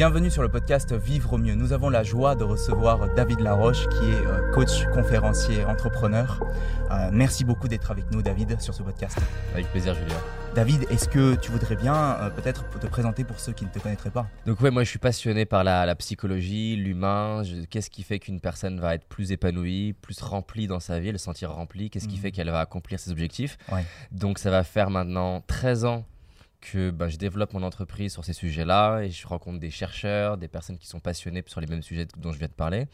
Bienvenue sur le podcast Vivre au mieux. Nous avons la joie de recevoir David Laroche qui est euh, coach, conférencier, entrepreneur. Euh, merci beaucoup d'être avec nous David sur ce podcast. Avec plaisir Julien. David, est-ce que tu voudrais bien euh, peut-être te présenter pour ceux qui ne te connaîtraient pas? Donc ouais, moi je suis passionné par la, psychologie, l'humain. Qu'est-ce qui fait qu'une personne va être plus épanouie, plus remplie dans sa vie, le sentir remplie? Qu'est-ce qui mhm. fait qu'elle va accomplir ses objectifs? Donc ça va faire maintenant 13 ans que bah, je développe mon entreprise sur ces sujets-là et je rencontre des chercheurs, des personnes qui sont passionnées sur les mêmes sujets dont je viens de parler.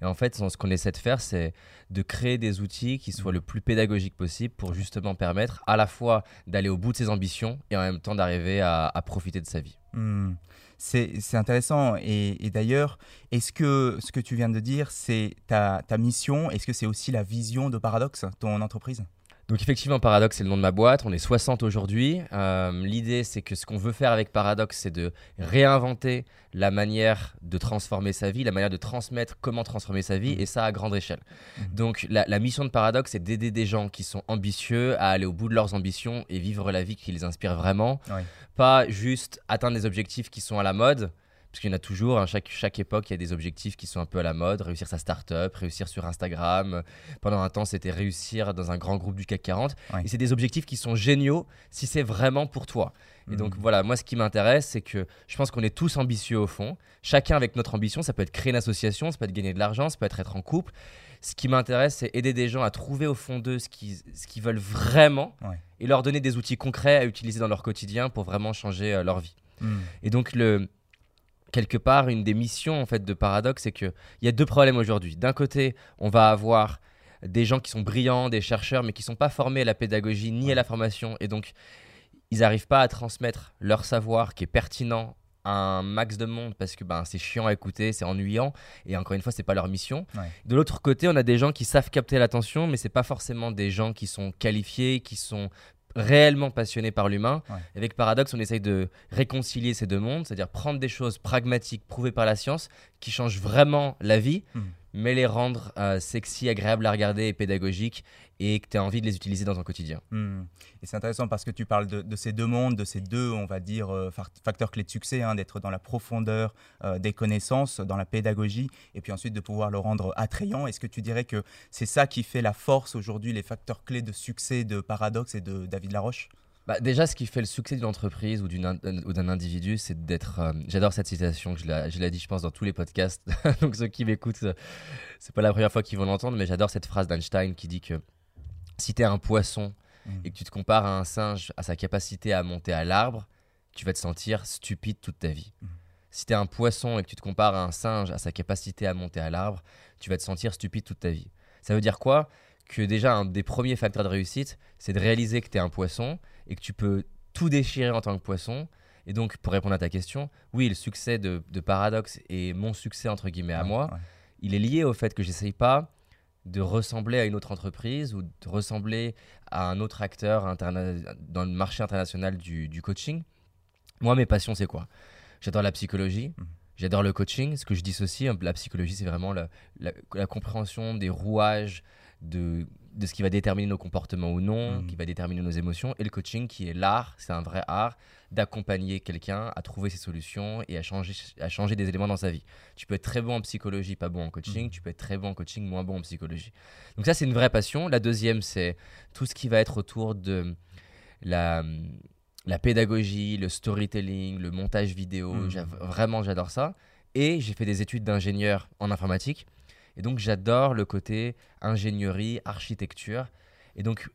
Et en fait, ce qu'on essaie de faire, c'est de créer des outils qui soient le plus pédagogiques possible pour justement permettre à la fois d'aller au bout de ses ambitions et en même temps d'arriver à, profiter de sa vie. Hmm. C'est intéressant. Et, d'ailleurs, est-ce que ce que tu viens de dire, c'est ta, ta mission? Est-ce que c'est aussi la vision de Paradox, ton entreprise? Donc effectivement, Paradox, c'est le nom de ma boîte. On est 60 aujourd'hui. Euh, l'idée, c'est que ce qu'on veut faire avec Paradox, c'est de réinventer la manière de transformer sa vie, la manière de transmettre comment transformer sa vie, mmh. et ça à grande échelle. Mmh. Donc la, mission de Paradox, c'est d'aider des gens qui sont ambitieux à aller au bout de leurs ambitions et vivre la vie qui les inspire vraiment. Pas juste atteindre des objectifs qui sont à la mode, parce qu'il y en a toujours, à hein, chaque, chaque époque, il y a des objectifs qui sont un peu à la mode, réussir sa start-up, réussir sur Instagram. Pendant un temps, c'était réussir dans un grand groupe du CAC 40. Et c'est des objectifs qui sont géniaux si c'est vraiment pour toi. Et donc mmh. voilà, moi ce qui m'intéresse, c'est que je pense qu'on est tous ambitieux au fond. Chacun avec notre ambition, ça peut être créer une association, ça peut être gagner de l'argent, ça peut être être en couple. Ce qui m'intéresse, c'est aider des gens à trouver au fond d'eux ce qu'ils ce qu'ils veulent vraiment et leur donner des outils concrets à utiliser dans leur quotidien pour vraiment changer euh, leur vie. Mmh. Et donc le, quelque part, une des missions en fait de Paradox, c'est qu'il y a deux problèmes aujourd'hui. D'un côté, on va avoir des gens qui sont brillants, des chercheurs, mais qui ne sont pas formés à la pédagogie ni à la formation. Et donc, ils n'arrivent pas à transmettre leur savoir qui est pertinent à un max de monde parce que ben, c'est chiant à écouter, c'est ennuyant. Et encore une fois, c'est pas leur mission. De l'autre côté, on a des gens qui savent capter l'attention, mais c'est pas forcément des gens qui sont qualifiés, qui sont réellement passionné par l'humain. Avec Paradoxe, on essaye de réconcilier ces deux mondes, c'est-à-dire prendre des choses pragmatiques prouvées par la science qui changent vraiment la vie, hmm mais les rendre euh, sexy, agréables à regarder et pédagogiques et que tu as envie de les utiliser dans ton quotidien. Hmm. Et c'est intéressant parce que tu parles de, ces deux mondes, de ces deux, on va dire, euh, facteurs clés de succès, hein, d'être dans la profondeur euh, des connaissances, dans la pédagogie, et puis ensuite de pouvoir le rendre attrayant. Est-ce que tu dirais que c'est ça qui fait la force aujourd'hui, les facteurs clés de succès de Paradox et de David Laroche? Bah, déjà, ce qui fait le succès d'une entreprise ou d'un individu, c'est d'être. Euh, j'adore cette citation, je l'ai dit, je pense, dans tous les podcasts. Donc, ceux qui m'écoutent, euh, c'est pas la première fois qu'ils vont l'entendre, mais j'adore cette phrase d'Einstein qui dit que si tu es un poisson mmh. et que tu te compares à un singe, à sa capacité à monter à l'arbre, tu vas te sentir stupide toute ta vie. Mmh. Si tu es un poisson et que tu te compares à un singe, à sa capacité à monter à l'arbre, tu vas te sentir stupide toute ta vie. Ça veut dire quoi? Que déjà, un des premiers facteurs de réussite, c'est de réaliser que tu es un poisson et que tu peux tout déchirer en tant que poisson. Et donc, pour répondre à ta question, oui, le succès de, de Paradox et mon succès, entre guillemets, à moi, il est lié au fait que j'essaye pas de ressembler à une autre entreprise ou de ressembler à un autre acteur dans le marché international du, du coaching. Moi, mes passions, c'est quoi? J'adore la psychologie, mhm. j'adore le coaching. Ce que je dissocie, la psychologie, c'est vraiment la, la, compréhension des rouages de de ce qui va déterminer nos comportements ou non, mhm. qui va déterminer nos émotions, et le coaching qui est l'art, c'est un vrai art d'accompagner quelqu'un à trouver ses solutions et à changer, à changer des éléments dans sa vie. Tu peux être très bon en psychologie, pas bon en coaching, mhm. tu peux être très bon en coaching, moins bon en psychologie. Donc ça, c'est une vraie passion. La deuxième, c'est tout ce qui va être autour de la, la pédagogie, le storytelling, le montage vidéo. Mhm. Vraiment, j'adore ça. Et j'ai fait des études d'ingénieur en informatique. Et donc j'adore le côté ingénierie, architecture. Et donc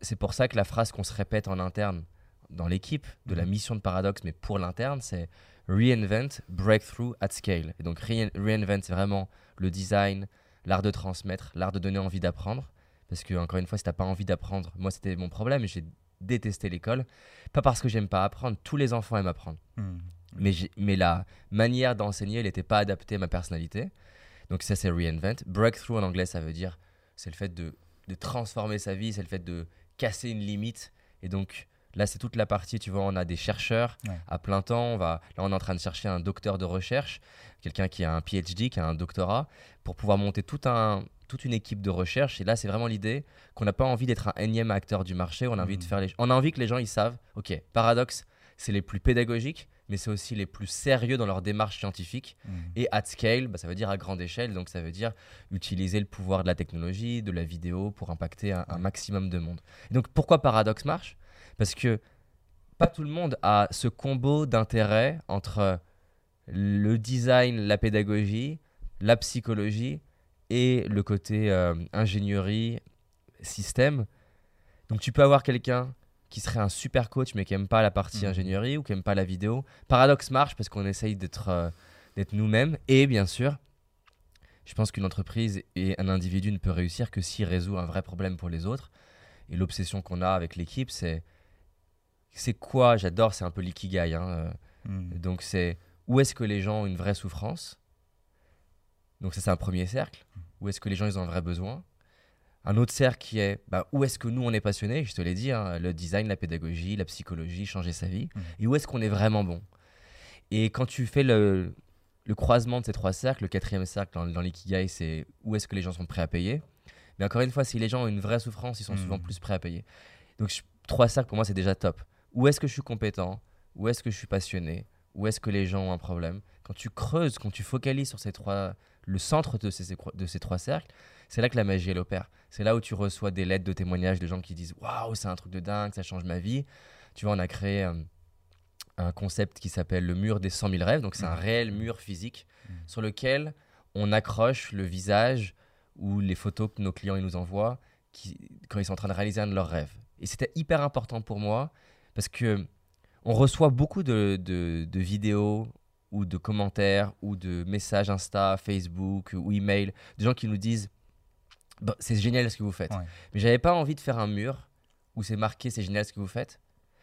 c'est pour ça que la phrase qu'on se répète en interne dans l'équipe de la mhm. mission de Paradox, mais pour l'interne, c'est reinvent, breakthrough at scale. Et donc reinvent, c'est vraiment le design, l'art de transmettre, l'art de donner envie d'apprendre. Parce que, encore une fois, si tu n'as pas envie d'apprendre, moi c'était mon problème, j'ai détesté l'école. Pas parce que j'aime pas apprendre, tous les enfants aiment apprendre. Mhm. Mais, mais la manière d'enseigner, elle n'était pas adaptée à ma personnalité. Donc ça, c'est reinvent. Breakthrough en anglais, ça veut dire, c'est le fait de, de, transformer sa vie, c'est le fait de casser une limite. Et donc là, c'est toute la partie, tu vois, on a des chercheurs à plein temps. On va, là, on est en train de chercher un docteur de recherche, quelqu'un qui a un PhD, qui a un doctorat, pour pouvoir monter tout un, toute une équipe de recherche. Et là, c'est vraiment l'idée qu'on n'a pas envie d'être un énième acteur du marché. On a envie de mmh. faire les, on a envie que les gens ils savent. Ok, paradoxe, c'est les plus pédagogiques, mais c'est aussi les plus sérieux dans leur démarche scientifique. Mm. Et at scale, bah, ça veut dire à grande échelle, donc ça veut dire utiliser le pouvoir de la technologie, de la vidéo pour impacter un, un maximum de monde. Et donc pourquoi Paradox marche? Parce que pas tout le monde a ce combo d'intérêts entre le design, la pédagogie, la psychologie et le côté euh, ingénierie, système. Donc tu peux avoir quelqu'un qui serait un super coach mais qui aime pas la partie Mhm. ingénierie ou qui aime pas la vidéo. Paradoxe marche parce qu'on essaye d'être euh, d'être nous-mêmes et bien sûr, je pense qu'une entreprise et un individu ne peut réussir que s'il résout un vrai problème pour les autres. Et l'obsession qu'on a avec l'équipe, c'est c'est quoi? J'adore, c'est un peu l'ikigai. hein, euh, Mm. donc c'est où est-ce que les gens ont une vraie souffrance? Donc ça c'est un premier cercle. Où est-ce que les gens ils ont un vrai besoin? Un autre cercle qui est bah, où est-ce que nous on est passionné Je te l'ai dit, hein, le design, la pédagogie, la psychologie, changer sa vie. Mhm. Et où est-ce qu'on est vraiment bon? Et quand tu fais le, le croisement de ces trois cercles, le quatrième cercle dans, dans l'ikigai, c'est où est-ce que les gens sont prêts à payer? Mais encore une fois, si les gens ont une vraie souffrance, ils sont souvent Mhm. plus prêts à payer. Donc je- trois cercles pour moi c'est déjà top. Où est-ce que je suis compétent? Où est-ce que je suis passionné? Où est-ce que les gens ont un problème? Quand tu creuses, quand tu focalises sur ces trois, le centre de ces, de ces trois cercles, c'est là que la magie elle opère. C'est là où tu reçois des lettres de témoignages de gens qui disent waouh c'est un truc de dingue, ça change ma vie. Tu vois on a créé euh, un concept qui s'appelle le mur des 100 000 rêves. Donc c'est un Mhm. réel mur physique Mhm. sur lequel on accroche le visage ou les photos que nos clients ils nous envoient qui, quand ils sont en train de réaliser un de leurs rêves. Et c'était hyper important pour moi parce que on reçoit beaucoup de, de- de vidéos ou de commentaires ou de messages Insta, Facebook ou email de gens qui nous disent Bah, c'est génial ce que vous faites. Ouais. Mais j'avais pas envie de faire un mur où c'est marqué c'est génial ce que vous faites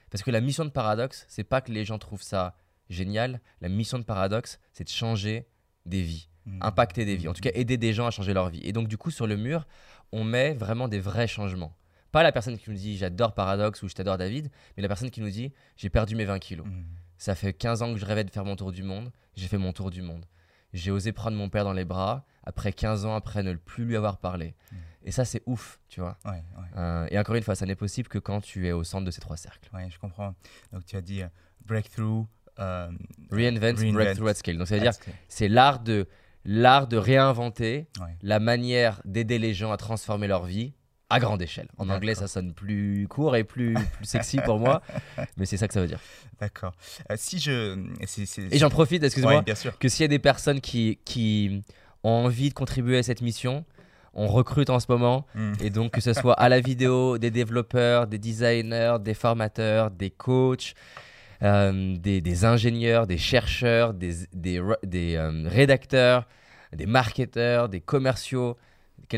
parce que la mission de Paradoxe, c'est pas que les gens trouvent ça génial. La mission de Paradoxe, c'est de changer des vies Mm. impacter des vies, en tout cas aider des gens à changer leur vie. Et donc du coup sur le mur, on met vraiment des vrais changements. Pas la personne qui nous dit j'adore Paradoxe ou je t'adore David, mais la personne qui nous dit j'ai perdu mes 20 kilos. Mm. Ça fait 15 ans que je rêvais de faire mon tour du monde, j'ai fait mon tour du monde. J'ai osé prendre mon père dans les bras après 15 ans après ne plus lui avoir parlé. Mm. Et ça c'est ouf, tu vois. Ouais, ouais. Euh, et encore une fois, ça n'est possible que quand tu es au centre de ces trois cercles. Ouais, je comprends. Donc tu as dit euh, breakthrough. euh, Reinvent, Reinvent. breakthrough at scale. Donc ça veut dire at scale. c'est l'art de l'art de réinventer Ouais. la manière d'aider les gens à transformer leur vie à grande échelle. En anglais, ça sonne plus court et plus, plus sexy pour moi, mais c'est ça que ça veut dire. D'accord. Euh, si je. Et j'en profite, Ouais, sûr. que s'il y a des personnes qui, qui ont envie de contribuer à cette mission, on recrute en ce moment, Mm. et donc que ce soit à la vidéo, des développeurs, des designers, des formateurs, des coachs, euh, des, des ingénieurs, des chercheurs, des, des, des, euh, rédacteurs, des marketeurs, des commerciaux.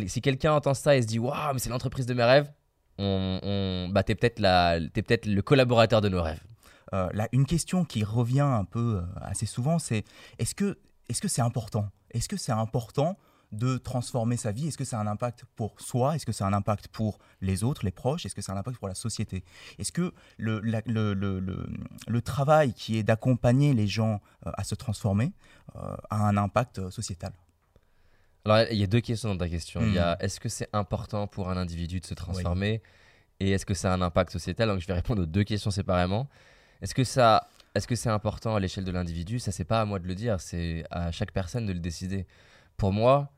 Si quelqu'un entend ça et se dit Waouh, mais c'est l'entreprise de mes rêves, on, on, bah, t'es peut-être peut-être le collaborateur de nos rêves. Euh, là, une question qui revient un peu euh, assez souvent, c'est est-ce que est-ce que c'est important? Est-ce que c'est important de transformer sa vie? Est-ce que c'est un impact pour soi? Est-ce que c'est un impact pour les autres, les proches? Est-ce que c'est un impact pour la société? Est-ce que le, le, le- le- travail qui est d'accompagner les gens euh, à se transformer a un impact sociétal? Alors, il y a deux questions dans ta question. Il y a Hmm. est-ce que c'est important pour un individu de se transformer? Et est-ce que ça a un impact sociétal? Donc, je vais répondre aux deux questions séparément. Est-ce que ça. Est-ce que c'est important à l'échelle de l'individu? Ça, c'est pas à moi de le dire, c'est à chaque personne de le décider. Pour moi,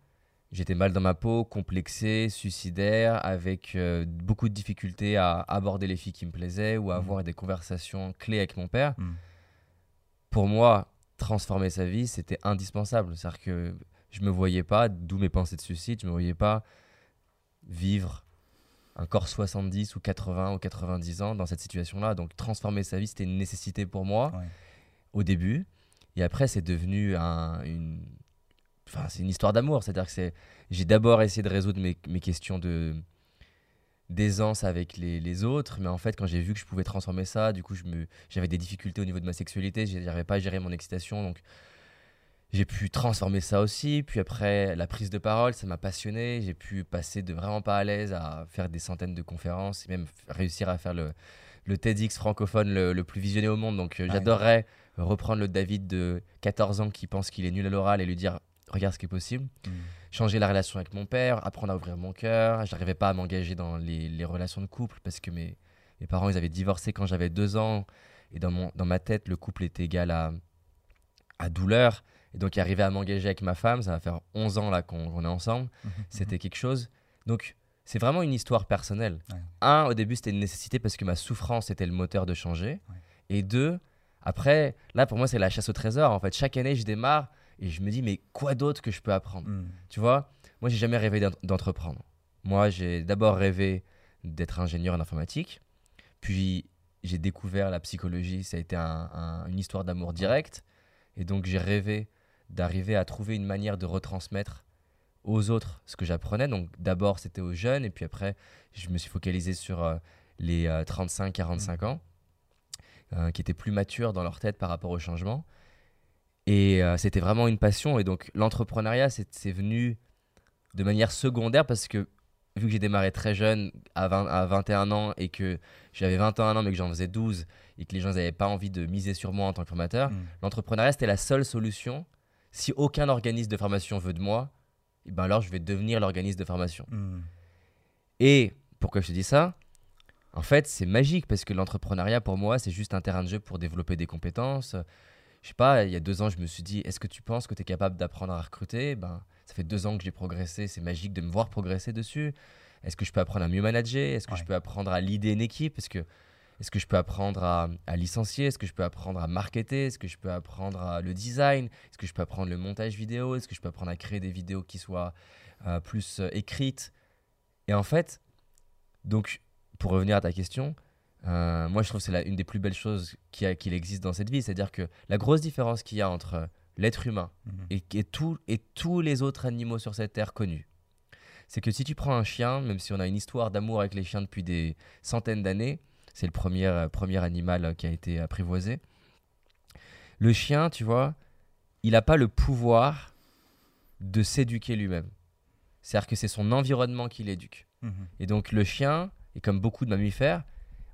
j'étais mal dans ma peau, complexé, suicidaire, avec euh, beaucoup de difficultés à aborder les filles qui me plaisaient ou à Mhm. avoir des conversations clés avec mon père. Mm. Pour moi, transformer sa vie, c'était indispensable. C'est-à-dire que je me voyais pas, d'où mes pensées de suicide, je me voyais pas vivre encore 70 ou 80 ou 90 ans dans cette situation-là. Donc transformer sa vie, c'était une nécessité pour moi Ouais. au début. Et après, c'est devenu un- une... Enfin, c'est une histoire d'amour. C'est-à-dire que j'ai d'abord essayé de résoudre mes, mes questions de d'aisance avec les, les autres, mais en fait, quand j'ai vu que je pouvais transformer ça, du coup, me... j'avais des difficultés au niveau de ma sexualité, j'arrivais pas à gérer mon excitation, donc j'ai pu transformer ça aussi. Puis après, la prise de parole, ça m'a passionné. J'ai pu passer de vraiment pas à l'aise à faire des centaines de conférences et même réussir à faire le, le TEDx francophone le, le plus visionné au monde. Donc euh, Ouais. j'adorerais reprendre le David de 14 ans qui pense qu'il est nul à l'oral et lui dire regarde ce qui est possible. Mm. Changer la relation avec mon père, apprendre à ouvrir mon cœur. J'arrivais pas à m'engager dans les, les relations de couple parce que mes, mes parents ils avaient divorcé quand j'avais deux ans. Et dans, mon, dans ma tête, le couple est égal à, à douleur. Et donc, arriver à m'engager avec ma femme, ça va faire 11 ans là qu'on est ensemble. Mhm, C'était quelque chose. Donc, c'est vraiment une histoire personnelle. Ouais. Un, au début, c'était une nécessité parce que ma souffrance était le moteur de changer. Ouais. Et deux, après, là, pour moi, c'est la chasse au trésor. En fait, chaque année, je démarre et je me dis, mais quoi d'autre que je peux apprendre? Mhm. Tu vois, moi, j'ai jamais rêvé d'en- d'entreprendre. Moi, j'ai d'abord rêvé d'être ingénieur en informatique. Puis, j'ai découvert la psychologie. Ça a été un- un- une histoire d'amour direct. Et donc, j'ai rêvé d'arriver à trouver une manière de retransmettre aux autres ce que j'apprenais. Donc, d'abord, c'était aux jeunes. Et puis après, je me suis focalisé sur euh, les 35-45 ans, euh, qui étaient plus matures dans leur tête par rapport au changement. Et euh, c'était vraiment une passion. Et donc, l'entrepreneuriat, c'est c'est venu de manière secondaire parce que vu que j'ai démarré très jeune, à, 20 à 21 ans, et que j'avais 21 ans, mais que j'en faisais 12, et que les gens n'avaient pas envie de miser sur moi en tant que formateur, Mhm. l'entrepreneuriat, c'était la seule solution. Si aucun organisme de formation veut de moi, eh ben alors je vais devenir l'organisme de formation. Mhm. Et pourquoi je te dis ça? En fait, c'est magique parce que l'entrepreneuriat, pour moi, c'est juste un terrain de jeu pour développer des compétences. Je sais pas, il y a deux ans, je me suis dit, est-ce que tu penses que tu es capable d'apprendre à recruter? Ben, Ça fait deux ans que j'ai progressé, c'est magique de me voir progresser dessus. Est-ce que je peux apprendre à mieux manager? Est-ce que je peux apprendre à leader une équipe? Est-ce que, est que je peux apprendre à, à licencier? Est-ce que je peux apprendre à marketer? Est-ce que je peux apprendre à le design? Est-ce que je peux apprendre le montage vidéo? Est-ce que je peux apprendre à créer des vidéos qui soient euh, plus euh, écrites? Et en fait, donc, pour revenir à ta question, euh, moi je trouve que c'est une des plus belles choses qu'il existe dans cette vie. C'est-à-dire que la grosse différence qu'il y a entre l'être humain Mhm. et, et, tout- et tous les autres animaux sur cette terre connus, c'est que si tu prends un chien, même si on a une histoire d'amour avec les chiens depuis des centaines d'années, c'est le premier, euh, premier animal euh, qui a été apprivoisé, le chien, tu vois, il n'a pas le pouvoir de s'éduquer lui-même. C'est-à-dire que c'est son environnement qui l'éduque. Mhm. Et donc le chien, et comme beaucoup de mammifères,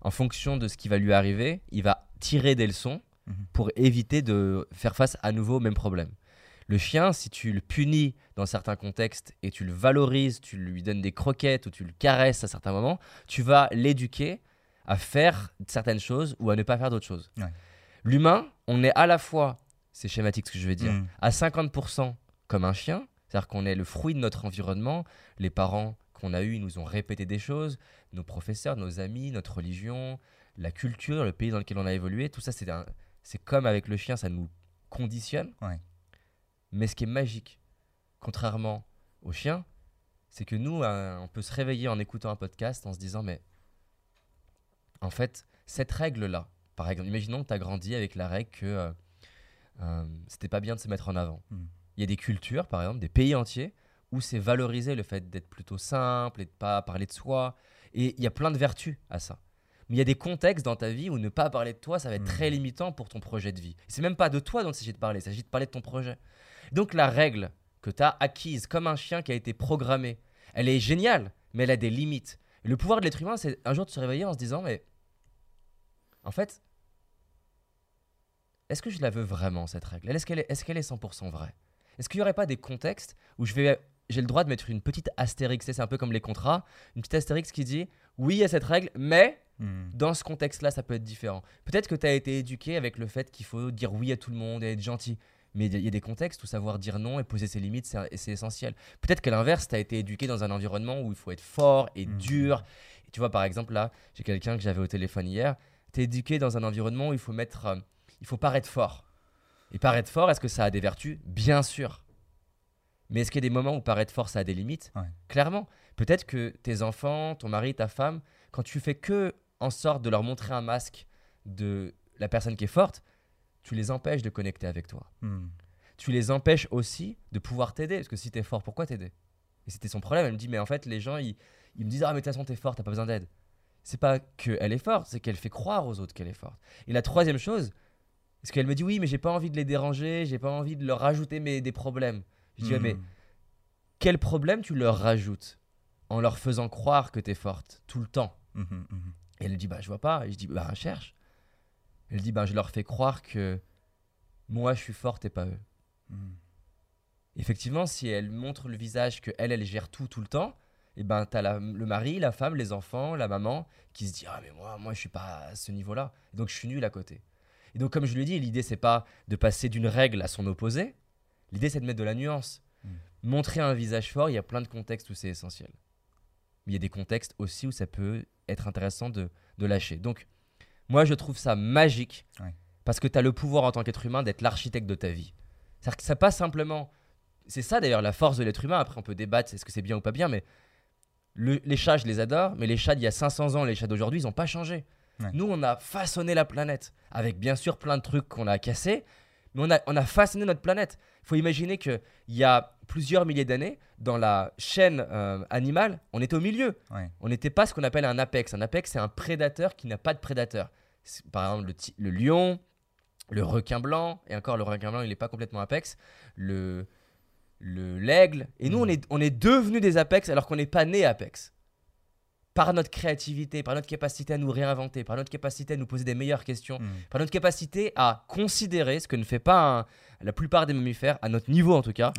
en fonction de ce qui va lui arriver, il va tirer des leçons Mhm. pour éviter de faire face à nouveau au même problème. Le chien, si tu le punis dans certains contextes et tu le valorises, tu lui donnes des croquettes ou tu le caresses à certains moments, tu vas l'éduquer à faire certaines choses ou à ne pas faire d'autres choses. Ouais. L'humain, on est à la fois, c'est schématique ce que je vais dire, Mhm. à 50% comme un chien, c'est-à-dire qu'on est le fruit de notre environnement, les parents qu'on a eus ils nous ont répété des choses, nos professeurs, nos amis, notre religion, la culture, le pays dans lequel on a évolué, tout ça c'est un- c'est comme avec le chien, ça nous conditionne. Ouais. Mais ce qui est magique, contrairement au chien, c'est que nous, euh, on peut se réveiller en écoutant un podcast en se disant, mais en fait, cette règle-là, par exemple, imaginons que tu as grandi avec la règle que euh, euh, c'était pas bien de se mettre en avant. Mm. Il y a des cultures, par exemple, des pays entiers, où c'est valorisé le fait d'être plutôt simple et de pas parler de soi. Et il y a plein de vertus à ça. Mais il y a des contextes dans ta vie où ne pas parler de toi, ça va être très limitant pour ton projet de vie. C'est même pas de toi dont il s'agit de parler, il s'agit de parler de ton projet. Donc la règle que tu as acquise comme un chien qui a été programmé, elle est géniale, mais elle a des limites. Et le pouvoir de l'être humain, c'est un jour de se réveiller en se disant, mais en fait, est-ce que je la veux vraiment, cette règle? Est-ce qu'elle est, est, qu'elle est 100% vraie? Est-ce qu'il n'y aurait pas des contextes où je vais, j'ai le droit de mettre une petite astérix, c'est un peu comme les contrats, une petite astérix qui dit, oui, il y a cette règle, mais Mhm. dans ce contexte-là, ça peut être différent. Peut-être que tu as été éduqué avec le fait qu'il faut dire oui à tout le monde et être gentil. Mais il y a des contextes où savoir dire non et poser ses limites, c'est essentiel. Peut-être qu'à l'inverse, tu as été éduqué dans un environnement où il faut être fort et Mhm. dur. Et tu vois, par exemple, là, j'ai quelqu'un que j'avais au téléphone hier. Tu es éduqué dans un environnement où il faut mettre. euh, il faut paraître fort. Et paraître fort, est-ce que ça a des vertus Bien sûr. Mais est-ce qu'il y a des moments où paraître fort, ça a des limites Ouais. Clairement. Peut-être que tes enfants, ton mari, ta femme, quand tu fais que en sorte de leur montrer un masque de la personne qui est forte, tu les empêches de connecter avec toi. Mhm. Tu les empêches aussi de pouvoir t'aider. Parce que si t'es fort, pourquoi t'aider? Et c'était son problème. Elle me dit, mais en fait, les gens, ils, ils me disent, ah, mais de toute façon, t'es fort, t'as pas besoin d'aide. C'est pas qu'elle est forte, c'est qu'elle fait croire aux autres qu'elle est forte. Et la troisième chose, c'est qu'elle me dit, oui, mais j'ai pas envie de les déranger, j'ai pas envie de leur rajouter mes, des problèmes. Je dis, mais Mhm. quel problème tu leur rajoutes en leur faisant croire que t'es forte tout le temps? Mhm, mhm. et elle dit bah je vois pas. Et je dis bah cherche. Elle dit bah je leur fais croire que moi je suis forte et pas eux. Effectivement, si elle montre le visage que elle elle gère tout tout le temps et ben tu as le mari, la femme, les enfants, la maman qui se dit ah mais moi moi je suis pas à ce niveau-là. Donc je suis nul à côté. Et donc comme je lui ai dit, l'idée c'est pas de passer d'une règle à son opposé. L'idée c'est de mettre de la nuance. Hmm. Montrer un visage fort, il y a plein de contextes où c'est essentiel. Mais il y a des contextes aussi où ça peut être intéressant de, de lâcher. Donc moi je trouve ça magique parce que tu as le pouvoir en tant qu'être humain d'être l'architecte de ta vie. C'est-à-dire que ça passe simplement c'est ça d'ailleurs la force de l'être humain. Après, on peut débattre, est-ce que c'est bien ou pas bien, mais les chats, je les adore, mais les chats d'il y a 500 ans, les chats d'aujourd'hui, ils n'ont pas changé. Nous, on a façonné la planète, avec bien sûr plein de trucs qu'on a cassés, mais on a, on a façonné notre planète. Il faut imaginer qu'il y a plusieurs milliers d'années, dans la chaîne euh, animale, on était au milieu. On n'était pas ce qu'on appelle un apex. Un apex, c'est un prédateur qui n'a pas de prédateur. Par exemple, le, le, lion, le requin blanc, et encore le requin blanc, il n'est pas complètement apex. Le l'aigle. Et nous, on mm. est, on est devenus des Apex alors qu'on n'est pas né Apex. Par notre créativité, par notre capacité à nous réinventer, par notre capacité à nous poser des meilleures questions, mm. par notre capacité à considérer, ce que ne fait pas la plupart des mammifères, à notre niveau en tout cas,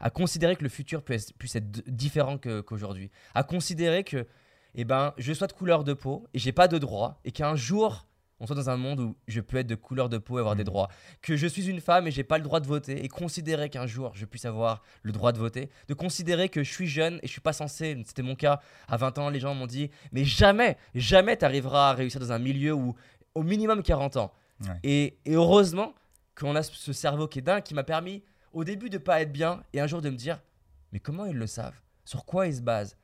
à considérer que le futur puisse, puisse être différent qu'aujourd'hui. à considérer que eh ben, je sois de couleur de peau et j'ai pas de droit, et qu'un jour, on soit dans un monde où je peux être de couleur de peau et avoir des mm. droits, que je suis une femme et j'ai pas le droit de voter, et considérer qu'un jour je puisse avoir le droit de voter, de considérer que je suis jeune et je suis pas censé, c'était mon cas à 20 ans, les gens m'ont dit, mais jamais, jamais tu arriveras à réussir dans un milieu où au minimum 40 ans. Et, heureusement qu'on a ce cerveau qui est dingue, qui m'a permis au début de pas être bien et un jour de me dire, mais comment ils le savent? Sur quoi ils se basent?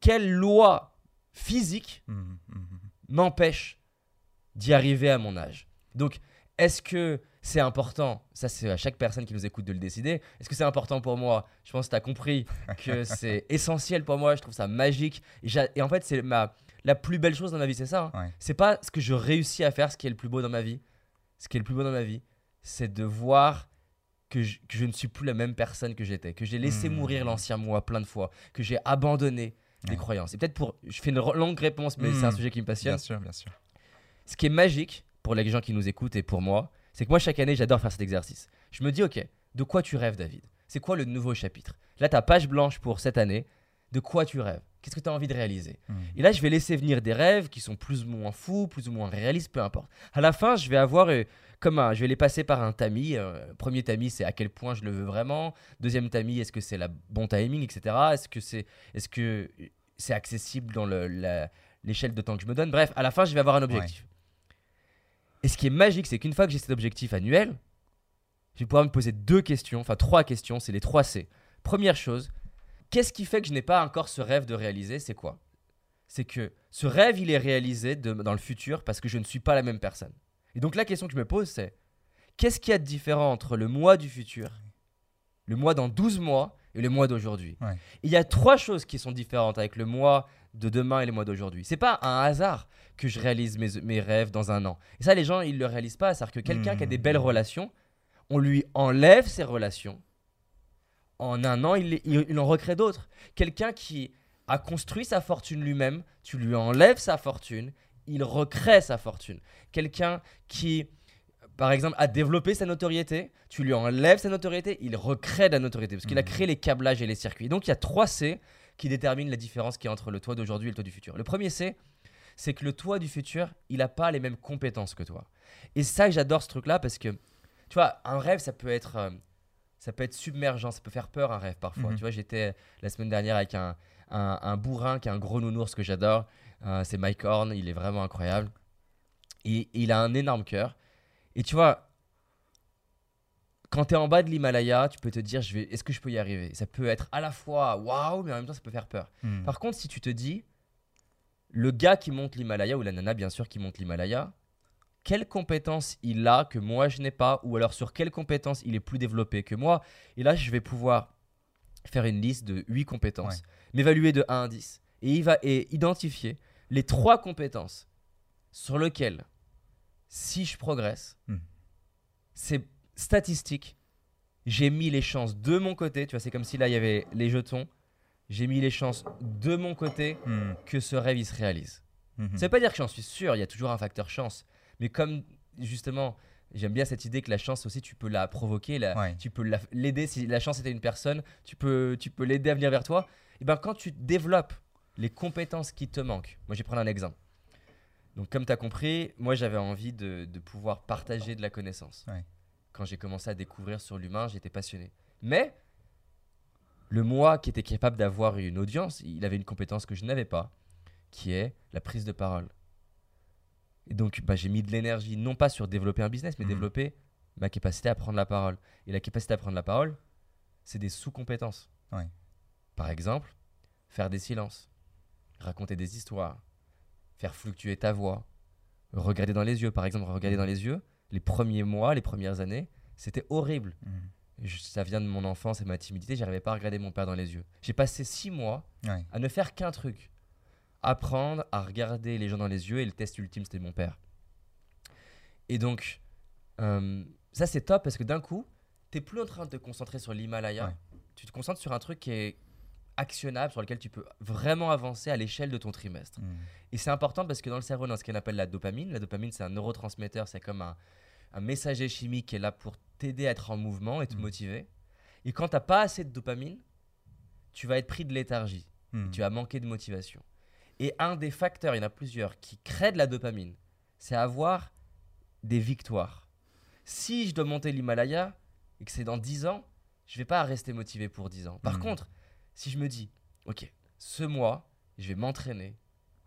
Quelle loi physique mmh, mmh, mmh. D'y arriver à mon âge. Donc, est-ce que c'est important Ça, c'est à chaque personne qui nous écoute de le décider. Est-ce que c'est important pour moi? Je pense que tu as compris que c'est essentiel pour moi. Je trouve ça magique. Et, en fait, c'est ma, la plus belle chose dans ma vie, c'est ça. Hein. C'est pas ce que je réussis à faire, ce qui est le plus beau dans ma vie. Ce qui est le plus beau dans ma vie, c'est de voir que je, ne suis plus la même personne que j'étais, que j'ai laissé mmh. mourir l'ancien moi plein de fois, que j'ai abandonné des croyances. Et peut-être pour. Je fais une longue réponse, mais c'est un mmh. sujet qui me passionne. Bien sûr, bien sûr. Ce qui est magique pour les gens qui nous écoutent et pour moi, c'est que moi, chaque année, j'adore faire cet exercice. Je me dis, OK, de quoi tu rêves, David? C'est quoi le nouveau chapitre? Là, ta page blanche pour cette année, de quoi tu rêves? Qu'est-ce que tu as envie de réaliser? Hmm. Et là, je vais laisser venir des rêves qui sont plus ou moins fous, plus ou moins réalistes, peu importe. À la fin, je vais avoir euh, comme un, je vais les passer par un tamis. Euh, premier tamis, c'est à quel point je le veux vraiment. Deuxième tamis, est-ce que c'est la bon timing, etc. Est-ce que c'est, est-ce que c'est accessible dans l'échelle de temps que je me donne? Bref, à la fin, je vais avoir un objectif. Et ce qui est magique, c'est qu'une fois que j'ai cet objectif annuel, je vais pouvoir me poser deux questions, enfin trois questions, c'est les trois C. Première chose, qu'est-ce qui fait que je n'ai pas encore ce rêve de réaliser C'est quoi? C'est que ce rêve, il est réalisé dans le futur parce que je ne suis pas la même personne. Et donc la question que je me pose, c'est qu'est-ce qu'il y a de différent entre le mois du futur, le mois dans 12 mois et le mois d'aujourd'hui? Il y a trois choses qui sont différentes avec le mois de demain et le mois d'aujourd'hui. C'est pas un hasard que je réalise mes, rêves dans un an. Et ça, les gens, ils le réalisent pas. C'est-à-dire que quelqu'un qui a des belles relations, on lui enlève ses relations. En un an, il, il, en recrée d'autres. Quelqu'un qui a construit sa fortune lui-même, tu lui enlèves sa fortune, il recrée sa fortune. Quelqu'un qui, par exemple, a développé sa notoriété, tu lui enlèves sa notoriété, il recrée de la notoriété parce qu'il a mmh. créé les câblages et les circuits. Donc il y a trois C qui détermine la différence qui entre le toi d'aujourd'hui et le toi du futur. Le premier, c'est c'est que le toi du futur, il n'a pas les mêmes compétences que toi. Et ça, j'adore ce truc-là parce que, tu vois, un rêve, ça peut être, euh, ça peut être submergent, ça peut faire peur un rêve parfois. Mhm. Tu vois, j'étais la semaine dernière avec un, un, bourrin qui est un gros nounours que j'adore. Euh, c'est Mike Horn, il est vraiment incroyable. Et, il a un énorme cœur. Et tu vois, quand tu es en bas de l'Himalaya, tu peux te dire je vais, est-ce que je peux y arriver? Ça peut être à la fois waouh, mais en même temps, ça peut faire peur. Hmm. Par contre, si tu te dis, le gars qui monte l'Himalaya, ou la nana bien sûr qui monte l'Himalaya, quelles compétences il a que moi je n'ai pas, ou alors sur quelles compétences il est plus développé que moi? Et là, je vais pouvoir faire une liste de 8 compétences, m'évaluer de 1 à 10, et il va et identifier les trois compétences sur lesquelles, si je progresse, hmm. c'est statistique, j'ai mis les chances de mon côté. Tu vois, c'est comme si là, il y avait les jetons. J'ai mis les chances de mon côté hmm. que ce rêve, il se réalise. Hmm. Ça veut pas dire que j'en suis sûr, il y a toujours un facteur chance. Mais comme, justement, j'aime bien cette idée que la chance aussi, tu peux la provoquer, tu peux l'aider. Si la chance était une personne, tu peux, tu peux l'aider à venir vers toi. Et ben quand tu développes les compétences qui te manquent, moi je vais prendre un exemple. Donc comme tu as compris, moi j'avais envie de, de pouvoir partager de la connaissance. Ouais. Quand j'ai commencé à découvrir sur l'humain, j'étais passionné. Mais le moi qui était capable d'avoir une audience, il avait une compétence que je n'avais pas, qui est la prise de parole. Et donc bah, j'ai mis de l'énergie, non pas sur développer un business, mais Mhm. développer ma capacité à prendre la parole. Et la capacité à prendre la parole, c'est des sous-compétences. Ouais. Par exemple, faire des silences, raconter des histoires, faire fluctuer ta voix, regarder dans les yeux. Par exemple, regarder dans les yeux, les premiers mois, les premières années, c'était horrible. Je- ça vient de mon enfance et ma timidité, j'arrivais pas à regarder mon père dans les yeux. J'ai passé six mois Ouais. à ne faire qu'un truc apprendre à regarder les gens dans les yeux et le test ultime c'était mon père. Et donc, euh, ça c'est top parce que d'un coup, t'es plus en train de te concentrer sur l'Himalaya, Ouais. tu te concentres sur un truc qui est actionnable, sur lequel tu peux vraiment avancer à l'échelle de ton trimestre. Mhm. Et c'est important parce que dans le cerveau, dans ce qu'on appelle la dopamine, la dopamine c'est un neurotransmetteur, c'est comme un, un messager chimique qui est là pour t'aider à être en mouvement et te Mhm. motiver. Et quand t'as pas assez de dopamine, tu vas être pris de léthargie Mhm. tu vas manquer de motivation. Et un des facteurs, il y en a plusieurs, qui créent de la dopamine, c'est avoir des victoires. Si je dois monter l'Himalaya et que c'est dans 10 ans, je vais pas rester motivé pour 10 ans. Par contre, si je me dis, ok, ce mois, je vais m'entraîner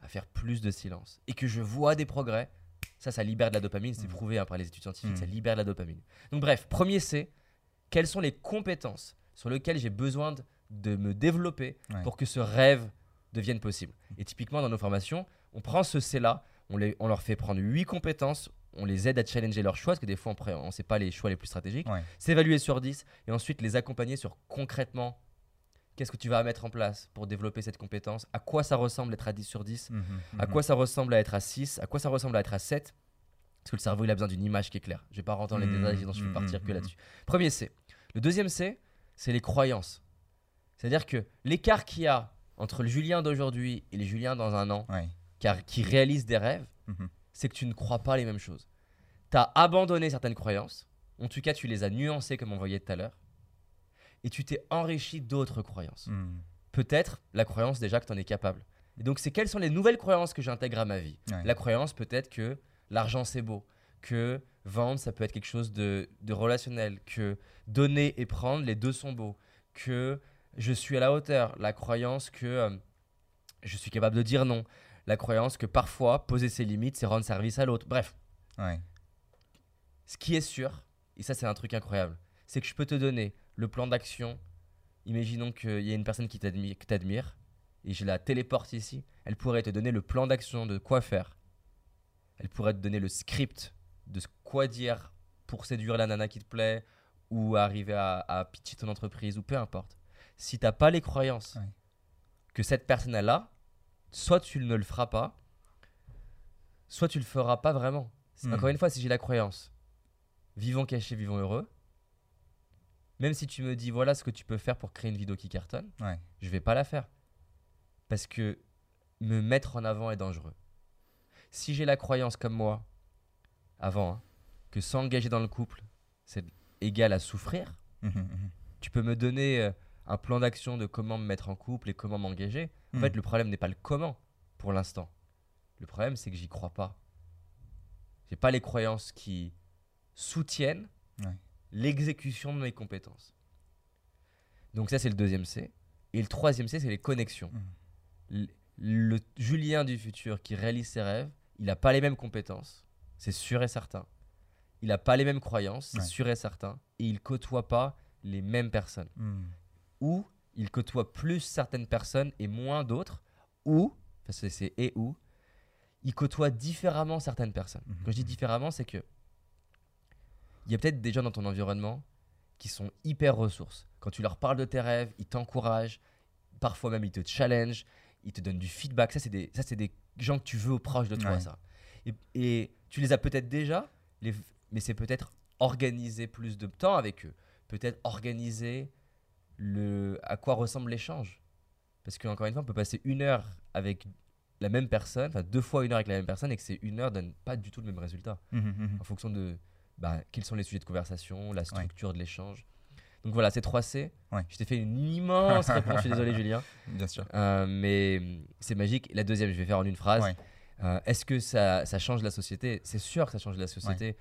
à faire plus de silence et que je vois des progrès, ça, ça libère de la dopamine, c'est Mhm. prouvé hein, par les études scientifiques, Mhm. ça libère de la dopamine. Donc bref, premier c'est, quelles sont les compétences sur lesquelles j'ai besoin de, de me développer Ouais. pour que ce rêve devienne possible? Et typiquement, dans nos formations, on prend ce C-là, on, les- on leur fait prendre 8 compétences, on les aide à challenger leurs choix, parce que des fois, on ne sait pas les choix les plus stratégiques, Ouais. s'évaluer sur 10, et ensuite les accompagner sur concrètement qu'est-ce que tu vas mettre en place pour développer cette compétence, à quoi ça ressemble être à 10 sur 10, Mhm. à Mhm. quoi ça ressemble à être à 6, à quoi ça ressemble à être à 7, parce que le cerveau, il a besoin d'une image qui est claire. Je vais pas rentrer dans les Mhm, détails, sinon je vais partir que là-dessus. Premier C. Le deuxième C, c'est les croyances. C'est-à-dire que l'écart qu'il y a entre le Julien d'aujourd'hui et les Juliens dans un an, Ouais. car, qui réalisent des rêves, c'est que tu ne crois pas les mêmes choses. Tu as abandonné certaines croyances, en tout cas tu les as nuancées comme on voyait tout à l'heure, et tu t'es enrichi d'autres croyances. Mhm. Peut-être la croyance déjà que tu en es capable. Et donc c'est quelles sont les nouvelles croyances que j'intègre à ma vie? Ouais. La croyance peut-être que l'argent c'est beau, que vendre ça peut être quelque chose de, de relationnel, que donner et prendre les deux sont beaux, que je suis à la hauteur, la croyance que euh, je suis capable de dire non, la croyance que parfois poser ses limites c'est rendre service à l'autre. Bref, Ouais. ce qui est sûr, et ça c'est un truc incroyable, c'est que je peux te donner le plan d'action. Imaginons qu'il y a une personne qui que t'admire, et je la téléporte ici. Elle pourrait te donner le plan d'action de quoi faire. Elle pourrait te donner le script de quoi dire pour séduire la nana qui te plaît, ou arriver à, à pitcher ton entreprise, ou peu importe. Si t'as pas les croyances Ouais. que cette personne a là, soit tu ne le feras pas, soit tu le feras pas vraiment. Hmm. Encore une fois, si j'ai la croyance, vivons cachés, vivons heureux, même si tu me dis voilà ce que tu peux faire pour créer une vidéo qui cartonne, Ouais. je vais pas la faire. Parce que me mettre en avant est dangereux. Si j'ai la croyance comme moi, avant, hein, que s'engager dans le couple, c'est égal à souffrir, Mhm, mhm. tu peux me donner euh, un plan d'action de comment me mettre en couple et comment m'engager. En fait, le problème n'est pas le comment pour l'instant. Le problème, c'est que j'y crois pas. J'ai pas les croyances qui soutiennent Ouais. L'exécution de mes compétences. Donc ça, c'est le deuxième C. Et le troisième C, c'est les connexions. L- Le Julien du futur qui réalise ses rêves, il n'a pas les mêmes compétences, c'est sûr et certain. Il n'a pas les mêmes croyances, c'est Ouais. sûr et certain. Et il côtoie pas les mêmes personnes. Mhm. Ou il côtoie plus certaines personnes et moins d'autres. Ou, parce que c'est et ou, il côtoie différemment certaines personnes. Mhm. Quand je dis différemment, c'est que il y a peut-être des gens dans ton environnement qui sont hyper ressources. Quand tu leur parles de tes rêves, ils t'encouragent, parfois même ils te challenge, ils te donnent du feedback. Ça, c'est des, ça, c'est des gens que tu veux proches de toi, Ouais. ça. Et, et tu les as peut-être déjà, les- mais c'est peut-être organiser plus de temps avec eux. Peut-être organiser le, à quoi ressemble l'échange. Parce qu'encore une fois, on peut passer une heure avec la même personne, enfin deux fois une heure avec la même personne, et que ces une heure donne pas du tout le même résultat Mhm, mhm. en fonction de bah, quels sont les sujets de conversation, la structure de l'échange. Donc voilà, c'est 3C. Ouais. Je t'ai fait une immense réponse, je suis désolé Julien. Bien sûr. Euh, mais c'est magique. La deuxième, je vais faire en une phrase. Ouais. Euh, Est-ce que ça, ça change la société? C'est sûr que ça change la société.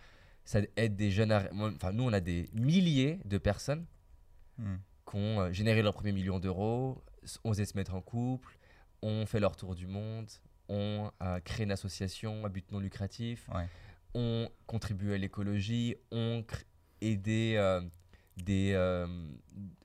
Ça aide des jeunes. à- Enfin, nous, on a des milliers de personnes Hmm. qui ont euh, généré leur premier million d'euros, osé se mettre en couple, ont fait leur tour du monde, ont euh, créé une association à but non lucratif. Ont contribué à l'écologie, ont aidé euh, des euh,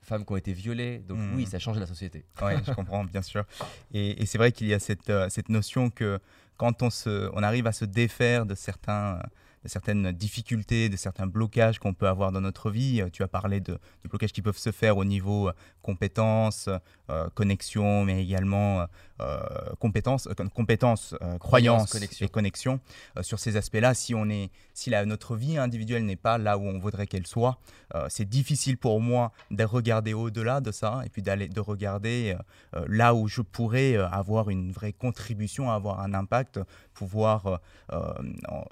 femmes qui ont été violées. Donc Mhm. oui, ça change la société. Oui, je comprends, bien sûr. Et, et c'est vrai qu'il y a cette, euh, cette notion que quand on, se, on arrive à se défaire de, certains, de certaines difficultés, de certains blocages qu'on peut avoir dans notre vie, euh, tu as parlé de, de blocages qui peuvent se faire au niveau euh, compétences, euh, connexion, mais également euh, compétences, euh, compétences croyances connexion. et connexion. Euh, sur ces aspects-là, si, on est, si la, notre vie individuelle n'est pas là où on voudrait qu'elle soit, c'est difficile pour moi de regarder au-delà de ça et puis d'aller de regarder là où je pourrais avoir une vraie contribution, avoir un impact, pouvoir en-